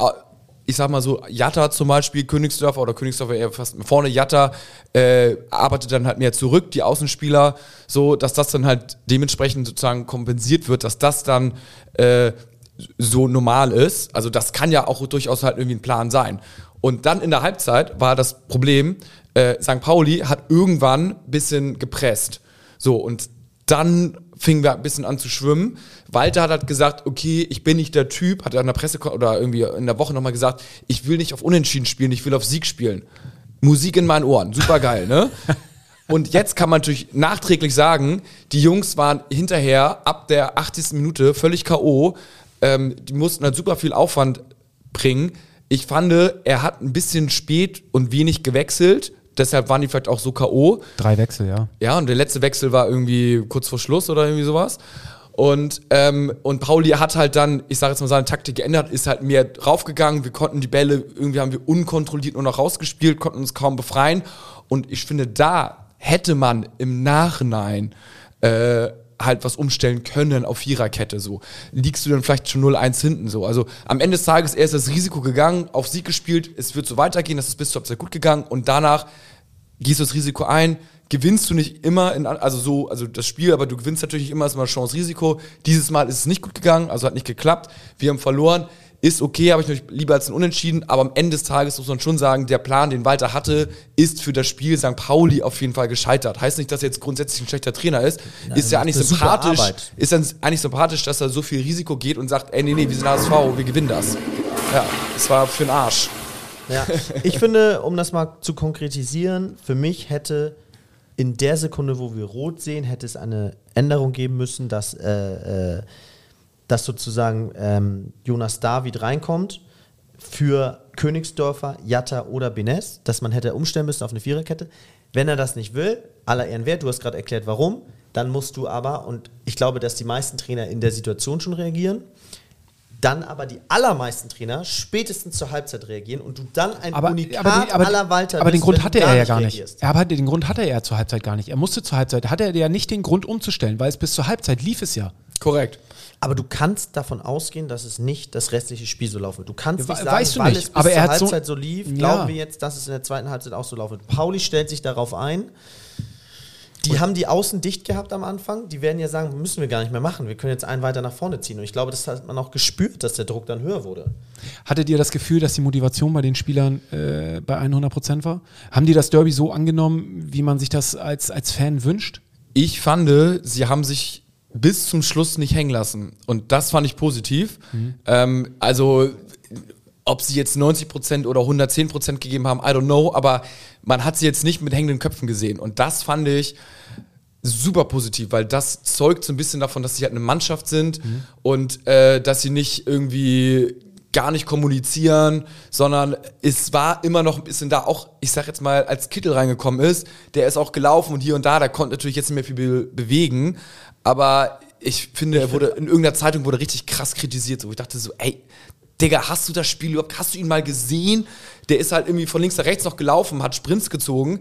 ich sag mal so, Jatta zum Beispiel, Königsdörfer oder Königsdörfer eher fast vorne, Jatta äh, arbeitet dann halt mehr zurück, die Außenspieler, so, dass das dann halt dementsprechend sozusagen kompensiert wird, dass das dann äh, so normal ist. Also das kann ja auch durchaus halt irgendwie ein Plan sein. Und dann in der Halbzeit war das Problem, äh, St. Pauli hat irgendwann ein bisschen gepresst. So, und dann fingen wir ein bisschen an zu schwimmen. Walter hat halt gesagt, okay, ich bin nicht der Typ, hat er in der Presse oder irgendwie in der Woche nochmal gesagt, ich will nicht auf Unentschieden spielen, ich will auf Sieg spielen. Musik in meinen Ohren, super geil, ne? Und jetzt kann man natürlich nachträglich sagen, die Jungs waren hinterher ab der 80. Minute völlig K.O. Ähm, die mussten halt super viel Aufwand bringen. Ich fand, er hat ein bisschen spät und wenig gewechselt. Deshalb waren die vielleicht auch so K.O. Drei Wechsel, ja. Ja, und der letzte Wechsel war irgendwie kurz vor Schluss oder irgendwie sowas. Und, ähm, und Pauli hat halt dann, ich sage jetzt mal, seine Taktik geändert, ist halt mehr draufgegangen. Wir konnten die Bälle, irgendwie haben wir unkontrolliert nur noch rausgespielt, konnten uns kaum befreien. Und ich finde, da hätte man im Nachhinein äh, halt was umstellen können auf Viererkette so. Liegst du dann vielleicht schon 0-1 hinten so. Also am Ende des Tages, er ist das Risiko gegangen, auf Sieg gespielt, es wird so weitergehen, das ist bis zur Halbzeit gut gegangen und danach gehst du das Risiko ein, gewinnst du nicht immer in, also so, also das Spiel, aber du gewinnst natürlich immer, ist mal Chance, Risiko. Dieses Mal ist es nicht gut gegangen, also hat nicht geklappt. Wir haben verloren ist okay, habe ich natürlich lieber als ein Unentschieden, aber am Ende des Tages muss man schon sagen, der Plan, den Walter hatte, ist für das Spiel St. Pauli auf jeden Fall gescheitert. Heißt nicht, dass er jetzt grundsätzlich ein schlechter Trainer ist. Nein, ist ja eigentlich sympathisch, ist dann eigentlich sympathisch, dass er so viel Risiko geht und sagt, ey, nee, nee, wir sind HSV, wir gewinnen das. Ja, das war für den Arsch. Ja, ich finde, um das mal zu konkretisieren, für mich hätte in der Sekunde, wo wir rot sehen, hätte es eine Änderung geben müssen, dass äh, äh, dass sozusagen ähm, Jonas David reinkommt für Königsdörfer, Jatta oder Benes, dass man hätte umstellen müssen auf eine Viererkette. Wenn er das nicht will, aller Ehren wert, du hast gerade erklärt, warum, dann musst du aber, und ich glaube, dass die meisten Trainer in der Situation schon reagieren, dann aber die allermeisten Trainer spätestens zur Halbzeit reagieren und du dann ein aber, Unikat aber, die, aber, aller Walter Aber den Grund hatte er ja gar nicht. Reagierst. Er hatte den Grund hatte er ja zur Halbzeit gar nicht. Er musste zur Halbzeit, hatte er ja nicht den Grund umzustellen, weil es bis zur Halbzeit lief es ja. Korrekt. Aber du kannst davon ausgehen, dass es nicht das restliche Spiel so laufen wird. Du kannst nicht sagen, weißt du weil nicht. es bis aber zur Halbzeit so, so lief, ja. glauben wir jetzt, dass es in der zweiten Halbzeit auch so laufen wird. Pauli stellt sich darauf ein. Die und haben die Außen dicht gehabt am Anfang. Die werden ja sagen, müssen wir gar nicht mehr machen. Wir können jetzt einen weiter nach vorne ziehen. Und ich glaube, das hat man auch gespürt, dass der Druck dann höher wurde. Hattet ihr das Gefühl, dass die Motivation bei den Spielern äh, bei 100 Prozent war? Haben die das Derby so angenommen, wie man sich das als, als Fan wünscht? Ich fand, sie haben sich bis zum Schluss nicht hängen lassen. Und das fand ich positiv. Mhm. Ähm, also, ob sie jetzt 90% oder 110% gegeben haben, I don't know, aber man hat sie jetzt nicht mit hängenden Köpfen gesehen. Und das fand ich super positiv, weil das zeugt so ein bisschen davon, dass sie halt eine Mannschaft sind mhm. und äh, dass sie nicht irgendwie gar nicht kommunizieren, sondern es war immer noch ein bisschen da, auch ich sag jetzt mal, als Kittel reingekommen ist, der ist auch gelaufen und hier und da, der konnte natürlich jetzt nicht mehr viel be bewegen, aber ich finde, er wurde in irgendeiner Zeitung wurde richtig krass kritisiert. So, ich dachte so, ey, Digga, hast du das Spiel überhaupt, hast du ihn mal gesehen? Der ist halt irgendwie von links nach rechts noch gelaufen, hat Sprints gezogen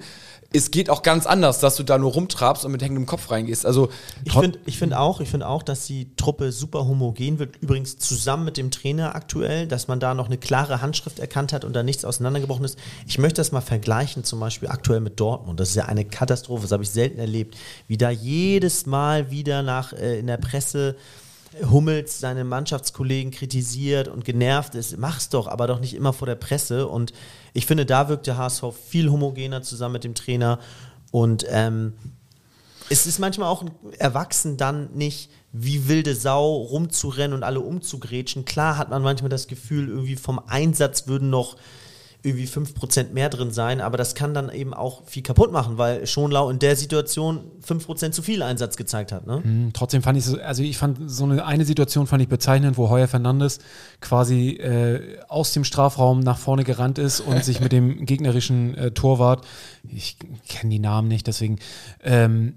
es geht auch ganz anders, dass du da nur rumtrabst und mit hängendem Kopf reingehst. Also ich finde ich find auch, find auch, dass die Truppe super homogen wird. Übrigens zusammen mit dem Trainer aktuell, dass man da noch eine klare Handschrift erkannt hat und da nichts auseinandergebrochen ist. Ich möchte das mal vergleichen, zum Beispiel aktuell mit Dortmund. Das ist ja eine Katastrophe, das habe ich selten erlebt. Wie da jedes Mal wieder nach äh, in der Presse Hummels seine Mannschaftskollegen kritisiert und genervt ist, mach's doch, aber doch nicht immer vor der Presse. Und ich finde, da wirkt der HSV viel homogener zusammen mit dem Trainer. Und ähm, es ist manchmal auch erwachsen, dann nicht wie wilde Sau rumzurennen und alle umzugrätschen. Klar hat man manchmal das Gefühl, irgendwie vom Einsatz würden noch irgendwie 5% mehr drin sein, aber das kann dann eben auch viel kaputt machen, weil Schonlau in der Situation 5% zu viel Einsatz gezeigt hat. Ne? Mhm, trotzdem fand ich so, also ich fand so eine, eine Situation fand ich bezeichnend, wo Heuer Fernandes quasi äh, aus dem Strafraum nach vorne gerannt ist und sich mit dem gegnerischen äh, Torwart, ich kenne die Namen nicht, deswegen ähm,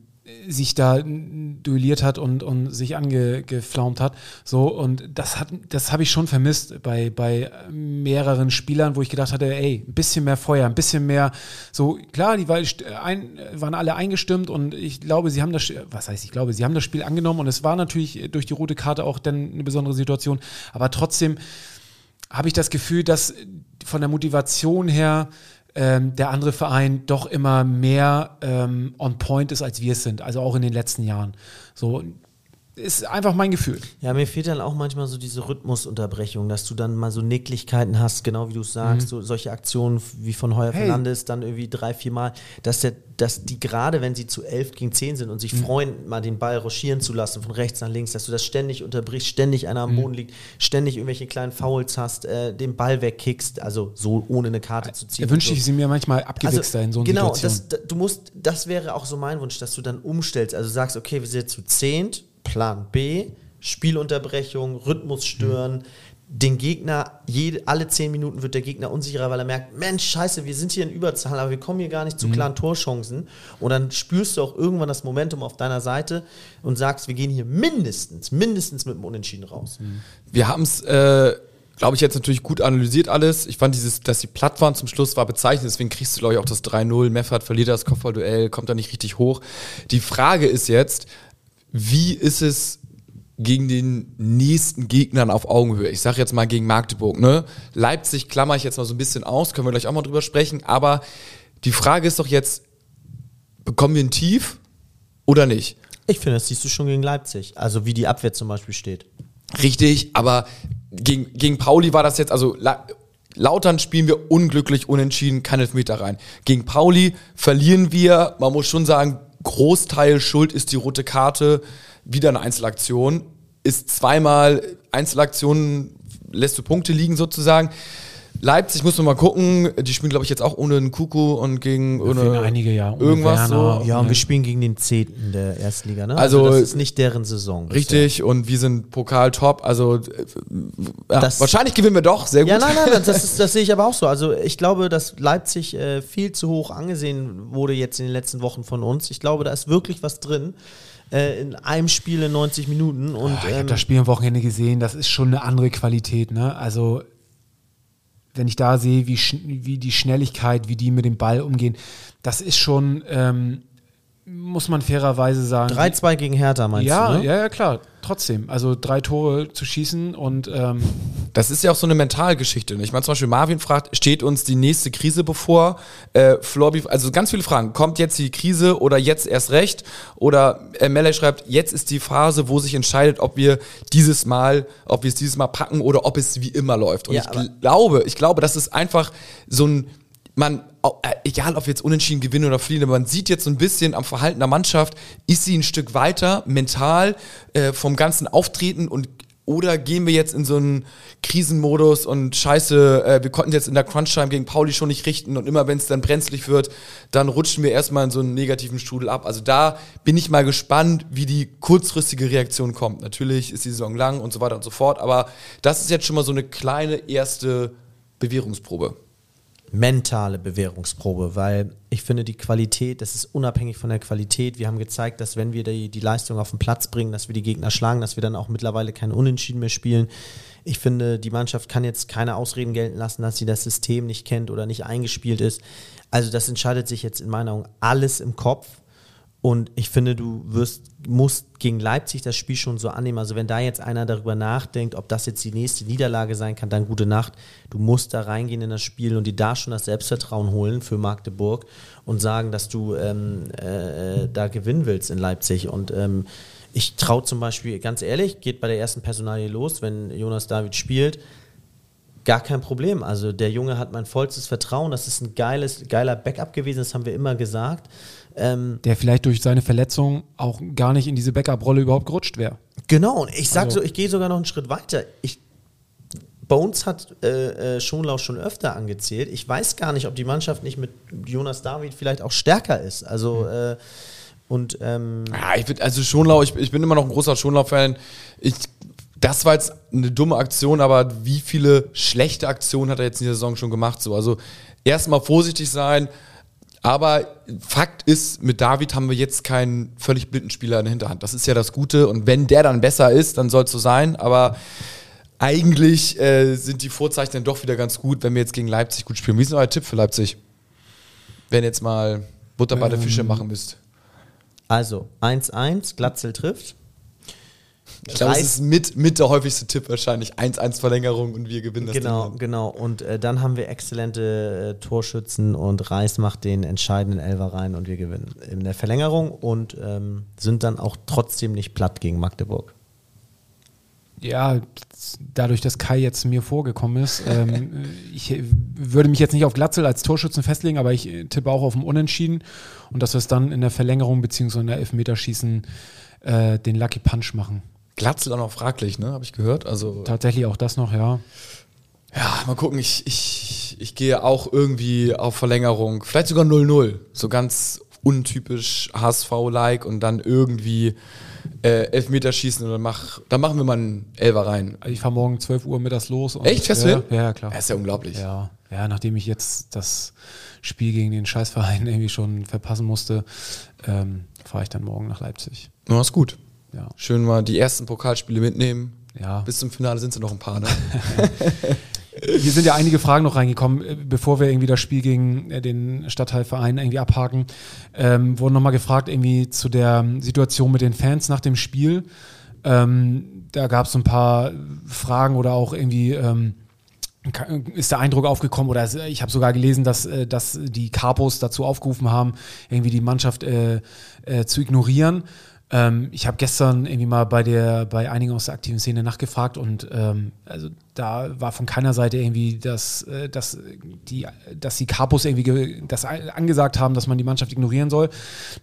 sich da duelliert hat und, und sich angeflaumt hat. So, und das hat, das habe ich schon vermisst bei, bei mehreren Spielern, wo ich gedacht hatte, ey, ein bisschen mehr Feuer, ein bisschen mehr, so, klar, die war, ein, waren alle eingestimmt und ich glaube, sie haben das, was heißt, ich glaube, sie haben das Spiel angenommen und es war natürlich durch die rote Karte auch dann eine besondere Situation, aber trotzdem habe ich das Gefühl, dass von der Motivation her ähm, der andere Verein doch immer mehr ähm, on point ist, als wir es sind. Also auch in den letzten Jahren. So, ist einfach mein Gefühl. Ja, mir fehlt dann auch manchmal so diese Rhythmusunterbrechung, dass du dann mal so Nicklichkeiten hast, genau wie du es sagst, so, solche Aktionen wie von Heuer Hey. Fernandes, dann irgendwie drei, vier Mal, dass, der, dass die gerade, wenn sie zu elf gegen zehn sind und sich freuen, mal den Ball ruschieren zu lassen, von rechts nach links, dass du das ständig unterbrichst, ständig einer am Boden liegt, ständig irgendwelche kleinen Fouls hast, äh, den Ball wegkickst, also so ohne eine Karte zu ziehen. Da wünschte und ich so. sie mir manchmal abgewichster in so einer genau, Situation. das, da- du musst, das wäre auch so mein Wunsch, dass du dann umstellst. Also sagst, okay, wir sind jetzt zu zehnt, Plan B, Spielunterbrechung, Rhythmus stören, den Gegner, jede, alle zehn Minuten wird der Gegner unsicherer, weil er merkt, Mensch, scheiße, wir sind hier in Überzahl, aber wir kommen hier gar nicht zu klaren Torchancen. Und dann spürst du auch irgendwann das Momentum auf deiner Seite und sagst, wir gehen hier mindestens, mindestens mit dem Unentschieden raus. Wir haben es, äh, glaube ich, jetzt natürlich gut analysiert alles. Ich fand dieses, dass sie platt waren zum Schluss, war bezeichnend. Deswegen kriegst du, glaube ich, auch das 3-0. Meffert verliert das Kopfballduell, kommt da nicht richtig hoch. Die Frage ist jetzt, wie ist es gegen den nächsten Gegnern auf Augenhöhe? Ich sage jetzt mal gegen Magdeburg. Ne? Leipzig klammer ich jetzt mal so ein bisschen aus, können wir gleich auch mal drüber sprechen. Aber die Frage ist doch jetzt, bekommen wir ein Tief oder nicht? Ich finde, das siehst du schon gegen Leipzig. Also wie die Abwehr zum Beispiel steht. Richtig, aber gegen, gegen Pauli war das jetzt, also La Lautern spielen wir unglücklich, unentschieden, kein Elfmeter rein. Gegen Pauli verlieren wir, man muss schon sagen, Großteil Schuld ist die rote Karte, wieder eine Einzelaktion, ist zweimal Einzelaktionen, lässt du Punkte liegen sozusagen. Leipzig muss man mal gucken, die spielen glaube ich jetzt auch ohne einen Kuku und gegen ohne einige, ja, ohne irgendwas Werner. so. Ja, und wir spielen gegen den Zehnten der Erstliga, ne? Also, das ist nicht deren Saison. bisher. Richtig, und wir sind Pokal top. Also äh, ja, Das- wahrscheinlich gewinnen wir doch, sehr gut. Ja, nein, nein, das, ist, das sehe ich aber auch so. Also ich glaube, dass Leipzig äh, viel zu hoch angesehen wurde jetzt in den letzten Wochen von uns. Ich glaube, da ist wirklich was drin. Äh, in einem Spiel in 90 Minuten. Und, Ah, ich habe ähm, das Spiel am Wochenende gesehen, das ist schon eine andere Qualität. Ne? Also, wenn ich da sehe, wie, wie die Schnelligkeit, wie die mit dem Ball umgehen, das ist schon, ähm, muss man fairerweise sagen. 3-2 gegen Hertha, meinst ja, du? Ne? ja, ja, klar. Trotzdem. Also drei Tore zu schießen und ähm, Das ist ja auch so eine Mentalgeschichte. ne? Ich meine, zum Beispiel Marvin fragt, steht uns die nächste Krise bevor? Äh, Florby, also ganz viele Fragen. Kommt jetzt die Krise oder jetzt erst recht? Oder äh, Melle schreibt, jetzt ist die Phase, wo sich entscheidet, ob wir dieses Mal, ob wir es dieses Mal packen oder ob es wie immer läuft. Und Ja, ich glaube, ich glaube, das ist einfach so ein, man, egal ob jetzt unentschieden gewinnen oder fliehen, aber man sieht jetzt so ein bisschen am Verhalten der Mannschaft, ist sie ein Stück weiter mental äh, vom ganzen Auftreten und oder gehen wir jetzt in so einen Krisenmodus und scheiße, äh, wir konnten jetzt in der Crunch-Time gegen Pauli schon nicht richten und immer wenn es dann brenzlig wird, dann rutschen wir erstmal in so einen negativen Strudel ab. Also da bin ich mal gespannt, wie die kurzfristige Reaktion kommt. Natürlich ist die Saison lang und so weiter und so fort, aber das ist jetzt schon mal so eine kleine erste Bewährungsprobe. Mentale Bewährungsprobe, weil ich finde, die Qualität, das ist unabhängig von der Qualität. Wir haben gezeigt, dass wenn wir die, die Leistung auf den Platz bringen, dass wir die Gegner schlagen, dass wir dann auch mittlerweile keine Unentschieden mehr spielen. Ich finde, die Mannschaft kann jetzt keine Ausreden gelten lassen, dass sie das System nicht kennt oder nicht eingespielt ist. Also das entscheidet sich jetzt in meiner Augen alles im Kopf. Und ich finde, du wirst, musst gegen Leipzig das Spiel schon so annehmen. Also wenn da jetzt einer darüber nachdenkt, ob das jetzt die nächste Niederlage sein kann, dann gute Nacht. Du musst da reingehen in das Spiel und dir da schon das Selbstvertrauen holen für Magdeburg und sagen, dass du ähm, äh, da gewinnen willst in Leipzig. Und ähm, ich traue zum Beispiel, ganz ehrlich, geht bei der ersten Personalie los, wenn Jonas David spielt, Gar kein Problem. Also der Junge hat mein vollstes Vertrauen. Das ist ein geiles, geiler Backup gewesen, das haben wir immer gesagt. Ähm, der vielleicht durch seine Verletzung auch gar nicht in diese Backup-Rolle überhaupt gerutscht wäre. genau, und ich sag Also- so, ich gehe sogar noch einen Schritt weiter. Ich, Bones hat äh, äh, Schonlau schon öfter angezählt. Ich weiß gar nicht, ob die Mannschaft nicht mit Jonas David vielleicht auch stärker ist. Also äh, und ähm, Ja, ich bin, also Schonlau, ich, ich bin immer noch ein großer Schonlau-Fan. Ich, das war jetzt eine dumme Aktion, aber wie viele schlechte Aktionen hat er jetzt in der Saison schon gemacht? So, also erstmal vorsichtig sein. Aber Fakt ist, mit David haben wir jetzt keinen völlig blinden Spieler in der Hinterhand. Das ist ja das Gute. Und wenn der dann besser ist, dann soll es so sein. Aber eigentlich äh, sind die Vorzeichen dann doch wieder ganz gut, wenn wir jetzt gegen Leipzig gut spielen. Wie ist denn euer Tipp für Leipzig? Wenn jetzt mal Butter bei der Fische machen müsst. also 1-1, Glatzel trifft. Ich glaube, es ist mit, mit der häufigste Tipp wahrscheinlich. 1-1 Verlängerung und wir gewinnen das Genau, Ding. genau. Und äh, dann haben wir exzellente äh, Torschützen und Reis macht den entscheidenden Elfer rein und wir gewinnen in der Verlängerung und ähm, sind dann auch trotzdem nicht platt gegen Magdeburg. Ja, dadurch, dass Kai jetzt mir vorgekommen ist, ähm, ich würde mich jetzt nicht auf Glatzel als Torschützen festlegen, aber ich äh, tippe auch auf ein Unentschieden und dass wir es dann in der Verlängerung bzw. in der Elfmeterschießen äh, den Lucky Punch machen. Glatzel auch noch fraglich, ne? Habe ich gehört. Also, Tatsächlich auch das noch, ja. ja, mal gucken. Ich, ich, ich gehe auch irgendwie auf Verlängerung. Vielleicht sogar 0-0. So ganz untypisch HSV-like und dann irgendwie äh, Elfmeterschießen und dann, mach, dann machen wir mal einen Elfer rein. Ich fahre morgen 12 Uhr mittags los. Und, Echt? Fährst du ja, hin? Ja, klar. Das ist ja unglaublich. Ja, ja, nachdem ich jetzt das Spiel gegen den Scheißverein irgendwie schon verpassen musste, ähm, fahre ich dann morgen nach Leipzig. Ja, ist gut. Ja. Schön mal die ersten Pokalspiele mitnehmen. Ja. Bis zum Finale sind es noch ein paar, ne? Hier sind ja einige Fragen noch reingekommen, äh, bevor wir irgendwie das Spiel gegen äh, den Stadtteilverein irgendwie abhaken. Ähm, wurden nochmal gefragt, irgendwie zu der Situation mit den Fans nach dem Spiel. Ähm, da gab es ein paar Fragen oder auch irgendwie. Ähm, ist der Eindruck aufgekommen oder ich habe sogar gelesen, dass, äh, dass die Capos dazu aufgerufen haben, irgendwie die Mannschaft äh, äh, zu ignorieren. Ähm, ich habe gestern irgendwie mal bei der bei einigen aus der aktiven Szene nachgefragt und ähm, also da war von keiner Seite irgendwie, dass, äh, dass die dass die Capos irgendwie ge- das angesagt haben, dass man die Mannschaft ignorieren soll.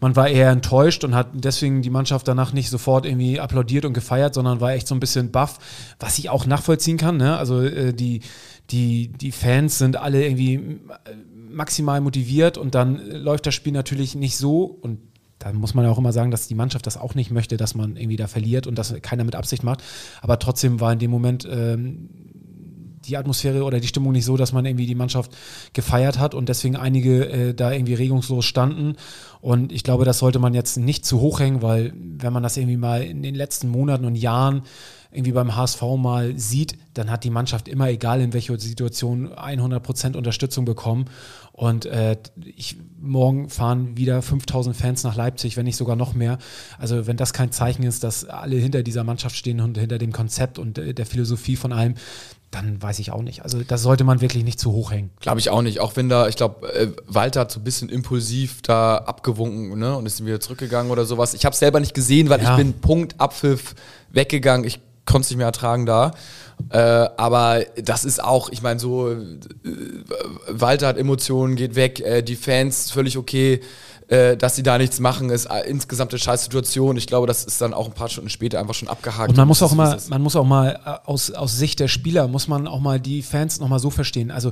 Man war eher enttäuscht und hat deswegen die Mannschaft danach nicht sofort irgendwie applaudiert und gefeiert, sondern war echt so ein bisschen baff, was ich auch nachvollziehen kann. Ne? Also äh, die die, die Fans sind alle irgendwie äh, maximal motiviert und dann äh, läuft das Spiel natürlich nicht so und da muss man ja auch immer sagen, dass die Mannschaft das auch nicht möchte, dass man irgendwie da verliert und das keiner mit Absicht macht. Aber trotzdem war in dem Moment ähm, die Atmosphäre oder die Stimmung nicht so, dass man irgendwie die Mannschaft gefeiert hat und deswegen einige äh, da irgendwie regungslos standen. Und ich glaube, das sollte man jetzt nicht zu hoch hängen, weil wenn man das irgendwie mal in den letzten Monaten und Jahren irgendwie beim HSV mal sieht, dann hat die Mannschaft immer, egal in welcher Situation, 100% Unterstützung bekommen. Und äh, ich, morgen fahren wieder 5000 Fans nach Leipzig, wenn nicht sogar noch mehr. Also wenn das kein Zeichen ist, dass alle hinter dieser Mannschaft stehen und hinter dem Konzept und äh, der Philosophie von allem, dann weiß ich auch nicht. Also das sollte man wirklich nicht zu hoch hängen. Glaube ich auch nicht. Auch wenn da, ich glaube, äh, Walter hat so ein bisschen impulsiv da abgewunken ne? und ist wieder zurückgegangen oder sowas. Ich habe es selber nicht gesehen, weil Ja. ich bin Punkt Abpfiff weggegangen. Ich konnte es nicht mehr ertragen da. Äh, aber das ist auch, ich meine, so äh, Walter hat Emotionen, geht weg, äh, die Fans völlig okay, äh, dass sie da nichts machen, ist äh, insgesamt eine Scheißsituation. Ich glaube, das ist dann auch ein paar Stunden später einfach schon abgehakt. Und man muss auch mal, man muss auch mal äh, aus, aus Sicht der Spieler, muss man auch mal die Fans nochmal so verstehen. Also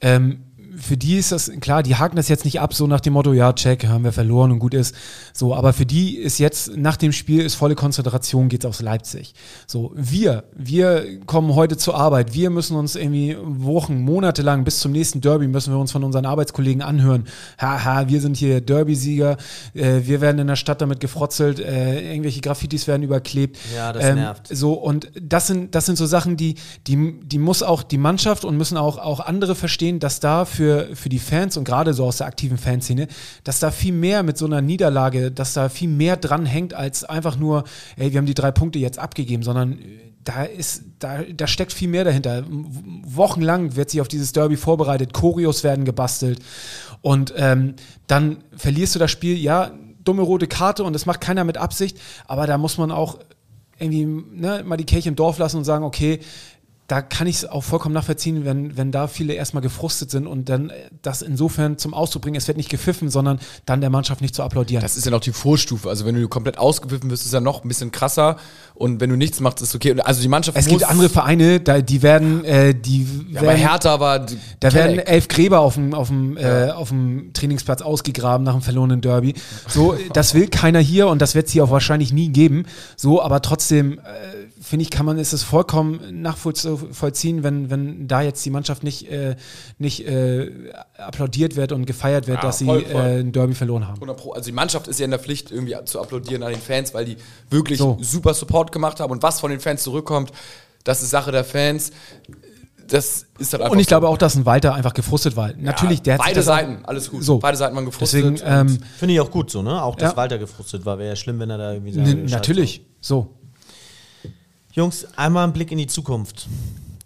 ähm, für die ist das, klar, die haken das jetzt nicht ab, so nach dem Motto, ja, check, haben wir verloren und gut ist. So, aber für die ist jetzt, nach dem Spiel ist volle Konzentration, geht's aus Leipzig. So, wir, wir kommen heute zur Arbeit, wir müssen uns irgendwie Wochen, Monate lang bis zum nächsten Derby müssen wir uns von unseren Arbeitskollegen anhören. Haha, wir sind hier Derby-Sieger, äh, wir werden in der Stadt damit gefrotzelt, äh, irgendwelche Graffitis werden überklebt. Ja, das nervt. So, und das sind, das sind so Sachen, die, die, die muss auch die Mannschaft und müssen auch, auch andere verstehen, dass da für, für die Fans und gerade so aus der aktiven Fanszene, dass da viel mehr mit so einer Niederlage, dass da viel mehr dran hängt, als einfach nur, ey, wir haben die drei Punkte jetzt abgegeben, sondern äh, da ist, da, da steckt viel mehr dahinter. Wochenlang wird sich auf dieses Derby vorbereitet, Choreos werden gebastelt und ähm, dann verlierst du das Spiel, ja, dumme rote Karte und das macht keiner mit Absicht, aber da muss man auch irgendwie ne, mal die Kirche im Dorf lassen und sagen, okay, da kann ich es auch vollkommen nachvollziehen, wenn, wenn da viele erstmal gefrustet sind und dann äh, das insofern zum Ausdruck bringen, es wird nicht gepfiffen, sondern dann der Mannschaft nicht zu applaudieren. Das ist ja noch die Vorstufe. Also wenn du komplett ausgepfiffen wirst, ist ja noch ein bisschen krasser. Und wenn du nichts machst, ist okay. Also die Mannschaft es gibt andere Vereine, da, die werden, äh, die Ja, werden, bei Hertha war die- da werden elf Gräber auf dem, auf dem, äh, auf dem Trainingsplatz ausgegraben nach dem verlorenen Derby. So, das will keiner hier und das wird es hier auch wahrscheinlich nie geben. So, aber trotzdem, äh, finde ich, kann man, ist es vollkommen nachvollziehen, wenn, wenn da jetzt die Mannschaft nicht, äh, nicht äh, applaudiert wird und gefeiert wird, Ja, dass sie voll, voll. Äh, ein Derby verloren haben. 100 Pro. Also die Mannschaft ist ja in der Pflicht, irgendwie zu applaudieren an den Fans, weil die wirklich So. super Support gemacht haben. Und was von den Fans zurückkommt, das ist Sache der Fans. Das ist halt einfach Und ich so. glaube auch, dass ein Walter einfach gefrustet war. Natürlich, der hat sich beide Seiten, alles gut. So. Beide Seiten waren gefrustet. Deswegen, ähm, Finde ich auch gut so, ne? Auch, dass Ja. Walter gefrustet war. Wäre ja schlimm, wenn er da irgendwie sagt, n- Scheiße. natürlich, so. Jungs, einmal ein Blick in die Zukunft.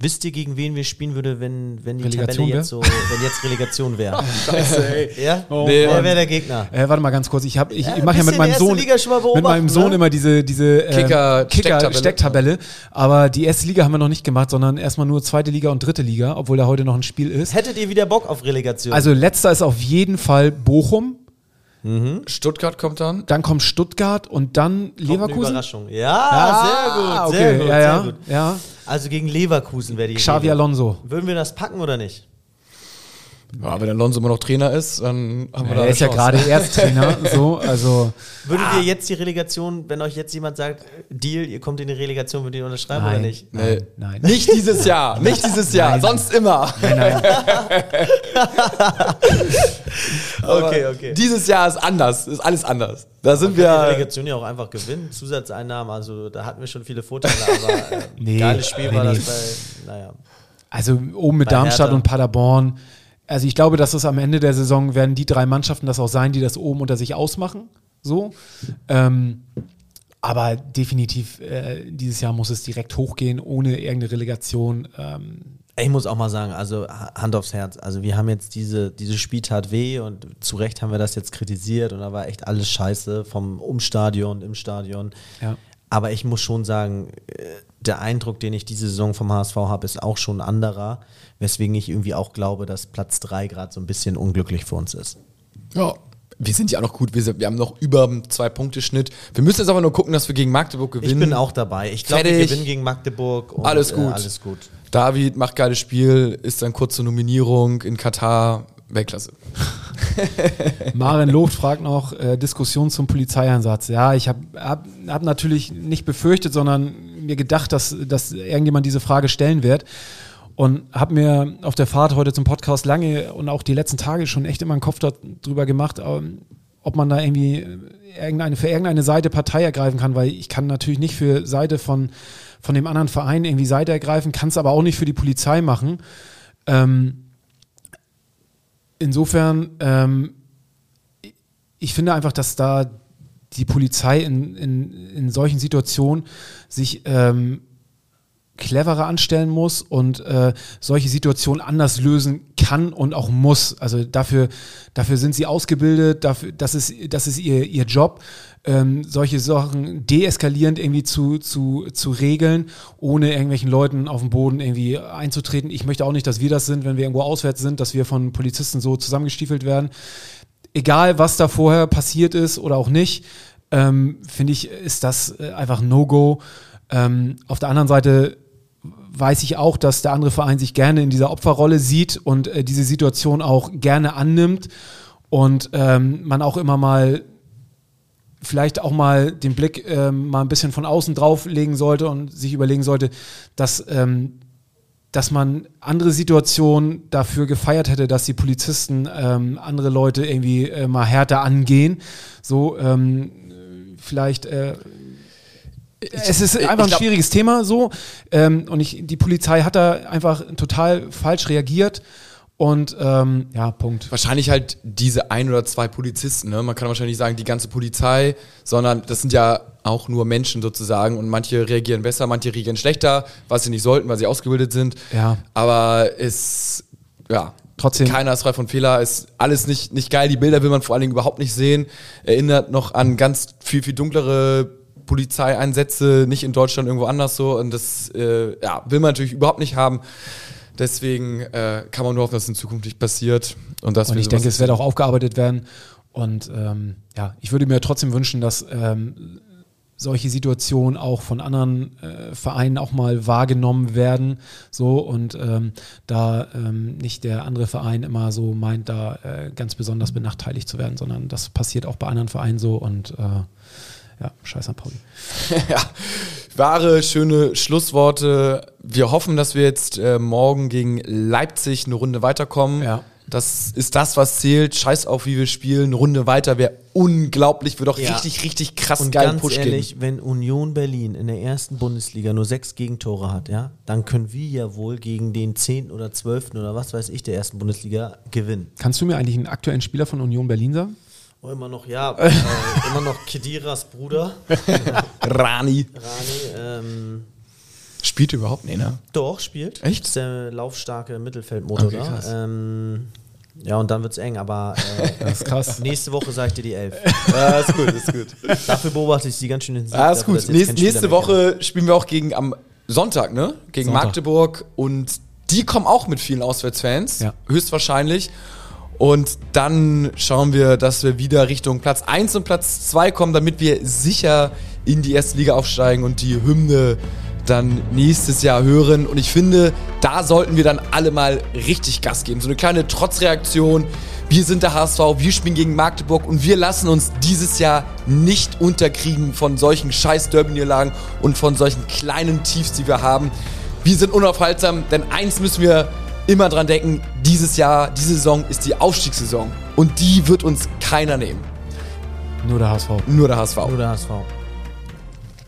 Wisst ihr, gegen wen wir spielen würde, wenn, wenn die Relegation Tabelle jetzt so, wenn jetzt Relegation wäre? Scheiße, ey. ja? Oh, Wer Mann. wäre der Gegner? Äh, warte mal ganz kurz, ich, hab, ich, Ja, ich mache ja mit meinem Sohn, mit meinem Sohn ne? immer diese, diese äh, Kicker- Stecktabelle. Stecktabelle, aber die erste Liga haben wir noch nicht gemacht, sondern erstmal nur zweite Liga und dritte Liga, obwohl da heute noch ein Spiel ist. Hättet ihr wieder Bock auf Relegation? Also letzter ist auf jeden Fall Bochum, Stuttgart kommt dann. dann kommt Stuttgart und dann Kommt eine Leverkusen. Überraschung. Ja, sehr gut, okay, sehr gut, ja, ja, sehr gut. ja. Also gegen Leverkusen wäre die Xavi. Alonso. Würden wir das packen oder nicht? Ja, wenn Alonso immer noch Trainer ist, dann haben wir da er ist ja Chance. gerade Ersttrainer, so, also Würdet ihr jetzt die Relegation, wenn euch jetzt jemand sagt, Deal, ihr kommt in die Relegation, würdet ihr unterschreiben oder nein, nicht? Nee. nein, nein. Nicht dieses Jahr, nicht dieses Jahr, Nein. sonst immer. nein, nein. Okay, okay. Dieses Jahr ist anders, ist alles anders. Da sind Wir die. Relegation ja auch einfach gewinnen. Zusatzeinnahmen, also da hatten wir schon viele Vorteile, aber äh, Nee, geiles Spiel nee, war nee. das bei, naja. Also oben mit Bei Darmstadt Hertha. und Paderborn. Also ich glaube, dass es am Ende der Saison werden die drei Mannschaften das auch sein, die das oben unter sich ausmachen. So. Ähm, aber definitiv, äh, dieses Jahr muss es direkt hochgehen, ohne irgendeine Relegation. Ähm, Ich muss auch mal sagen, also Ha- Hand aufs Herz, also wir haben jetzt diese, diese Spiel tat weh und zu Recht haben wir das jetzt kritisiert und da war echt alles scheiße vom Umstadion, im Stadion. Ja. Aber ich muss schon sagen, äh, der Eindruck, den ich diese Saison vom HSV habe, ist auch schon ein anderer, weswegen ich irgendwie auch glaube, dass Platz 3 gerade so ein bisschen unglücklich für uns ist. Ja. Wir sind ja auch noch gut, wir, sind, wir haben noch über einen Zwei-Punkte-Schnitt. Wir müssen jetzt aber nur gucken, dass wir gegen Magdeburg Ich gewinnen. bin auch dabei. Ich glaube, wir gewinnen gegen Magdeburg. Und, Alles gut. Äh, alles gut. David macht geiles Spiel, ist dann kurz zur Nominierung in Katar. Weltklasse. Maren Lobt fragt noch äh, Diskussion zum Polizeieinsatz. Ja, ich habe hab, hab natürlich nicht befürchtet, sondern mir gedacht, dass, dass irgendjemand diese Frage stellen wird. Und habe mir auf der Fahrt heute zum Podcast lange und auch die letzten Tage schon echt immer einen Kopf darüber gemacht, ähm, ob man da irgendwie irgendeine, für irgendeine Seite Partei ergreifen kann, weil ich kann natürlich nicht für Seite von, von dem anderen Verein irgendwie Seite ergreifen, kann es aber auch nicht für die Polizei machen. Ähm, insofern, ähm, ich finde einfach, dass da die Polizei in, in, in solchen Situationen sich ähm, cleverer anstellen muss und äh, solche Situationen anders lösen kann und auch muss. Also dafür, dafür sind sie ausgebildet, dafür, das ist, das ist ihr, ihr Job, ähm, solche Sachen deeskalierend irgendwie zu, zu, zu regeln, ohne irgendwelchen Leuten auf den Boden irgendwie einzutreten. Ich möchte auch nicht, dass wir das sind, wenn wir irgendwo auswärts sind, dass wir von Polizisten so zusammengestiefelt werden. Egal, was da vorher passiert ist oder auch nicht, ähm, finde ich, ist das äh, einfach ein No-Go. Ähm, auf der anderen Seite weiß ich auch, dass der andere Verein sich gerne in dieser Opferrolle sieht und äh, diese Situation auch gerne annimmt und ähm, man auch immer mal vielleicht auch mal den Blick ähm, mal ein bisschen von außen drauflegen sollte und sich überlegen sollte, dass, ähm, dass man andere Situationen dafür gefeiert hätte, dass die Polizisten ähm, andere Leute irgendwie äh, mal härter angehen. So, ähm, vielleicht äh, es ist einfach ein schwieriges Thema so. Ähm, und ich, die Polizei hat da einfach total falsch reagiert. Und ähm, ja, Punkt. Wahrscheinlich halt diese ein oder zwei Polizisten. Ne? Man kann wahrscheinlich nicht sagen, die ganze Polizei, sondern das sind ja auch nur Menschen sozusagen und manche reagieren besser, manche reagieren schlechter, was sie nicht sollten, weil sie ausgebildet sind. Ja. Aber es, ja, Trotzdem. keiner ist frei von Fehler, ist alles nicht, nicht geil. Die Bilder will man vor allen Dingen überhaupt nicht sehen. Erinnert noch an ganz viel, viel dunklere Polizeieinsätze, nicht in Deutschland, irgendwo anders so. Und das äh, ja, will man natürlich überhaupt nicht haben. Deswegen äh, kann man nur hoffen, dass es in Zukunft nicht passiert. Und, dass Und ich denke, es wird auch aufgearbeitet werden. Und ähm, ja, ich würde mir trotzdem wünschen, dass ähm, solche Situationen auch von anderen äh, Vereinen auch mal wahrgenommen werden. So und ähm, da ähm, nicht der andere Verein immer so meint, da äh, ganz besonders benachteiligt zu werden, sondern das passiert auch bei anderen Vereinen so und äh, ja, scheiß an Pauli. ja, wahre, schöne Schlussworte. Wir hoffen, dass wir jetzt äh, morgen gegen Leipzig eine Runde weiterkommen. Ja. Das ist das, was zählt. Scheiß auf, wie wir spielen. Eine Runde weiter wäre unglaublich. Würde auch Ja. richtig, richtig krass Und geilen ganz Push ehrlich, geben. wenn Union Berlin in der ersten Bundesliga nur sechs Gegentore hat, ja, dann können wir ja wohl gegen den zehnten oder zwölften oder was weiß ich der ersten Bundesliga gewinnen. Kannst du mir eigentlich einen aktuellen Spieler von Union Berlin sagen? Oh, immer noch, ja, äh, immer noch Kediras Bruder, Rani. Rani. Ähm, Spielt überhaupt nicht, ne? Doch, spielt. Echt? Das ist der laufstarke Mittelfeldmotor Okay, da. krass. Ähm, ja, und dann wird es eng, aber äh, Das ist krass. nächste Woche sage ich dir die Elf. Ja, ist gut, ist gut. Dafür beobachte ich sie ganz schön intensiv. Ah, ist gut. Nächste, nächste Woche spielen wir auch gegen am Sonntag, ne? Gegen Sonntag. Magdeburg und die kommen auch mit vielen Auswärtsfans, Ja. höchstwahrscheinlich. Und dann schauen wir, dass wir wieder Richtung Platz 1 und Platz 2 kommen, damit wir sicher in die erste Liga aufsteigen und die Hymne dann nächstes Jahr hören. Und ich finde, da sollten wir dann alle mal richtig Gas geben. So eine kleine Trotzreaktion. Wir sind der HSV, wir spielen gegen Magdeburg und wir lassen uns dieses Jahr nicht unterkriegen von solchen scheiß Derby-Niederlagen und von solchen kleinen Tiefs, die wir haben. Wir sind unaufhaltsam, denn eins müssen wir immer dran denken, dieses Jahr, diese Saison ist die Aufstiegssaison und die wird uns keiner nehmen. Nur der HSV. Nur der HSV. Oder HSV.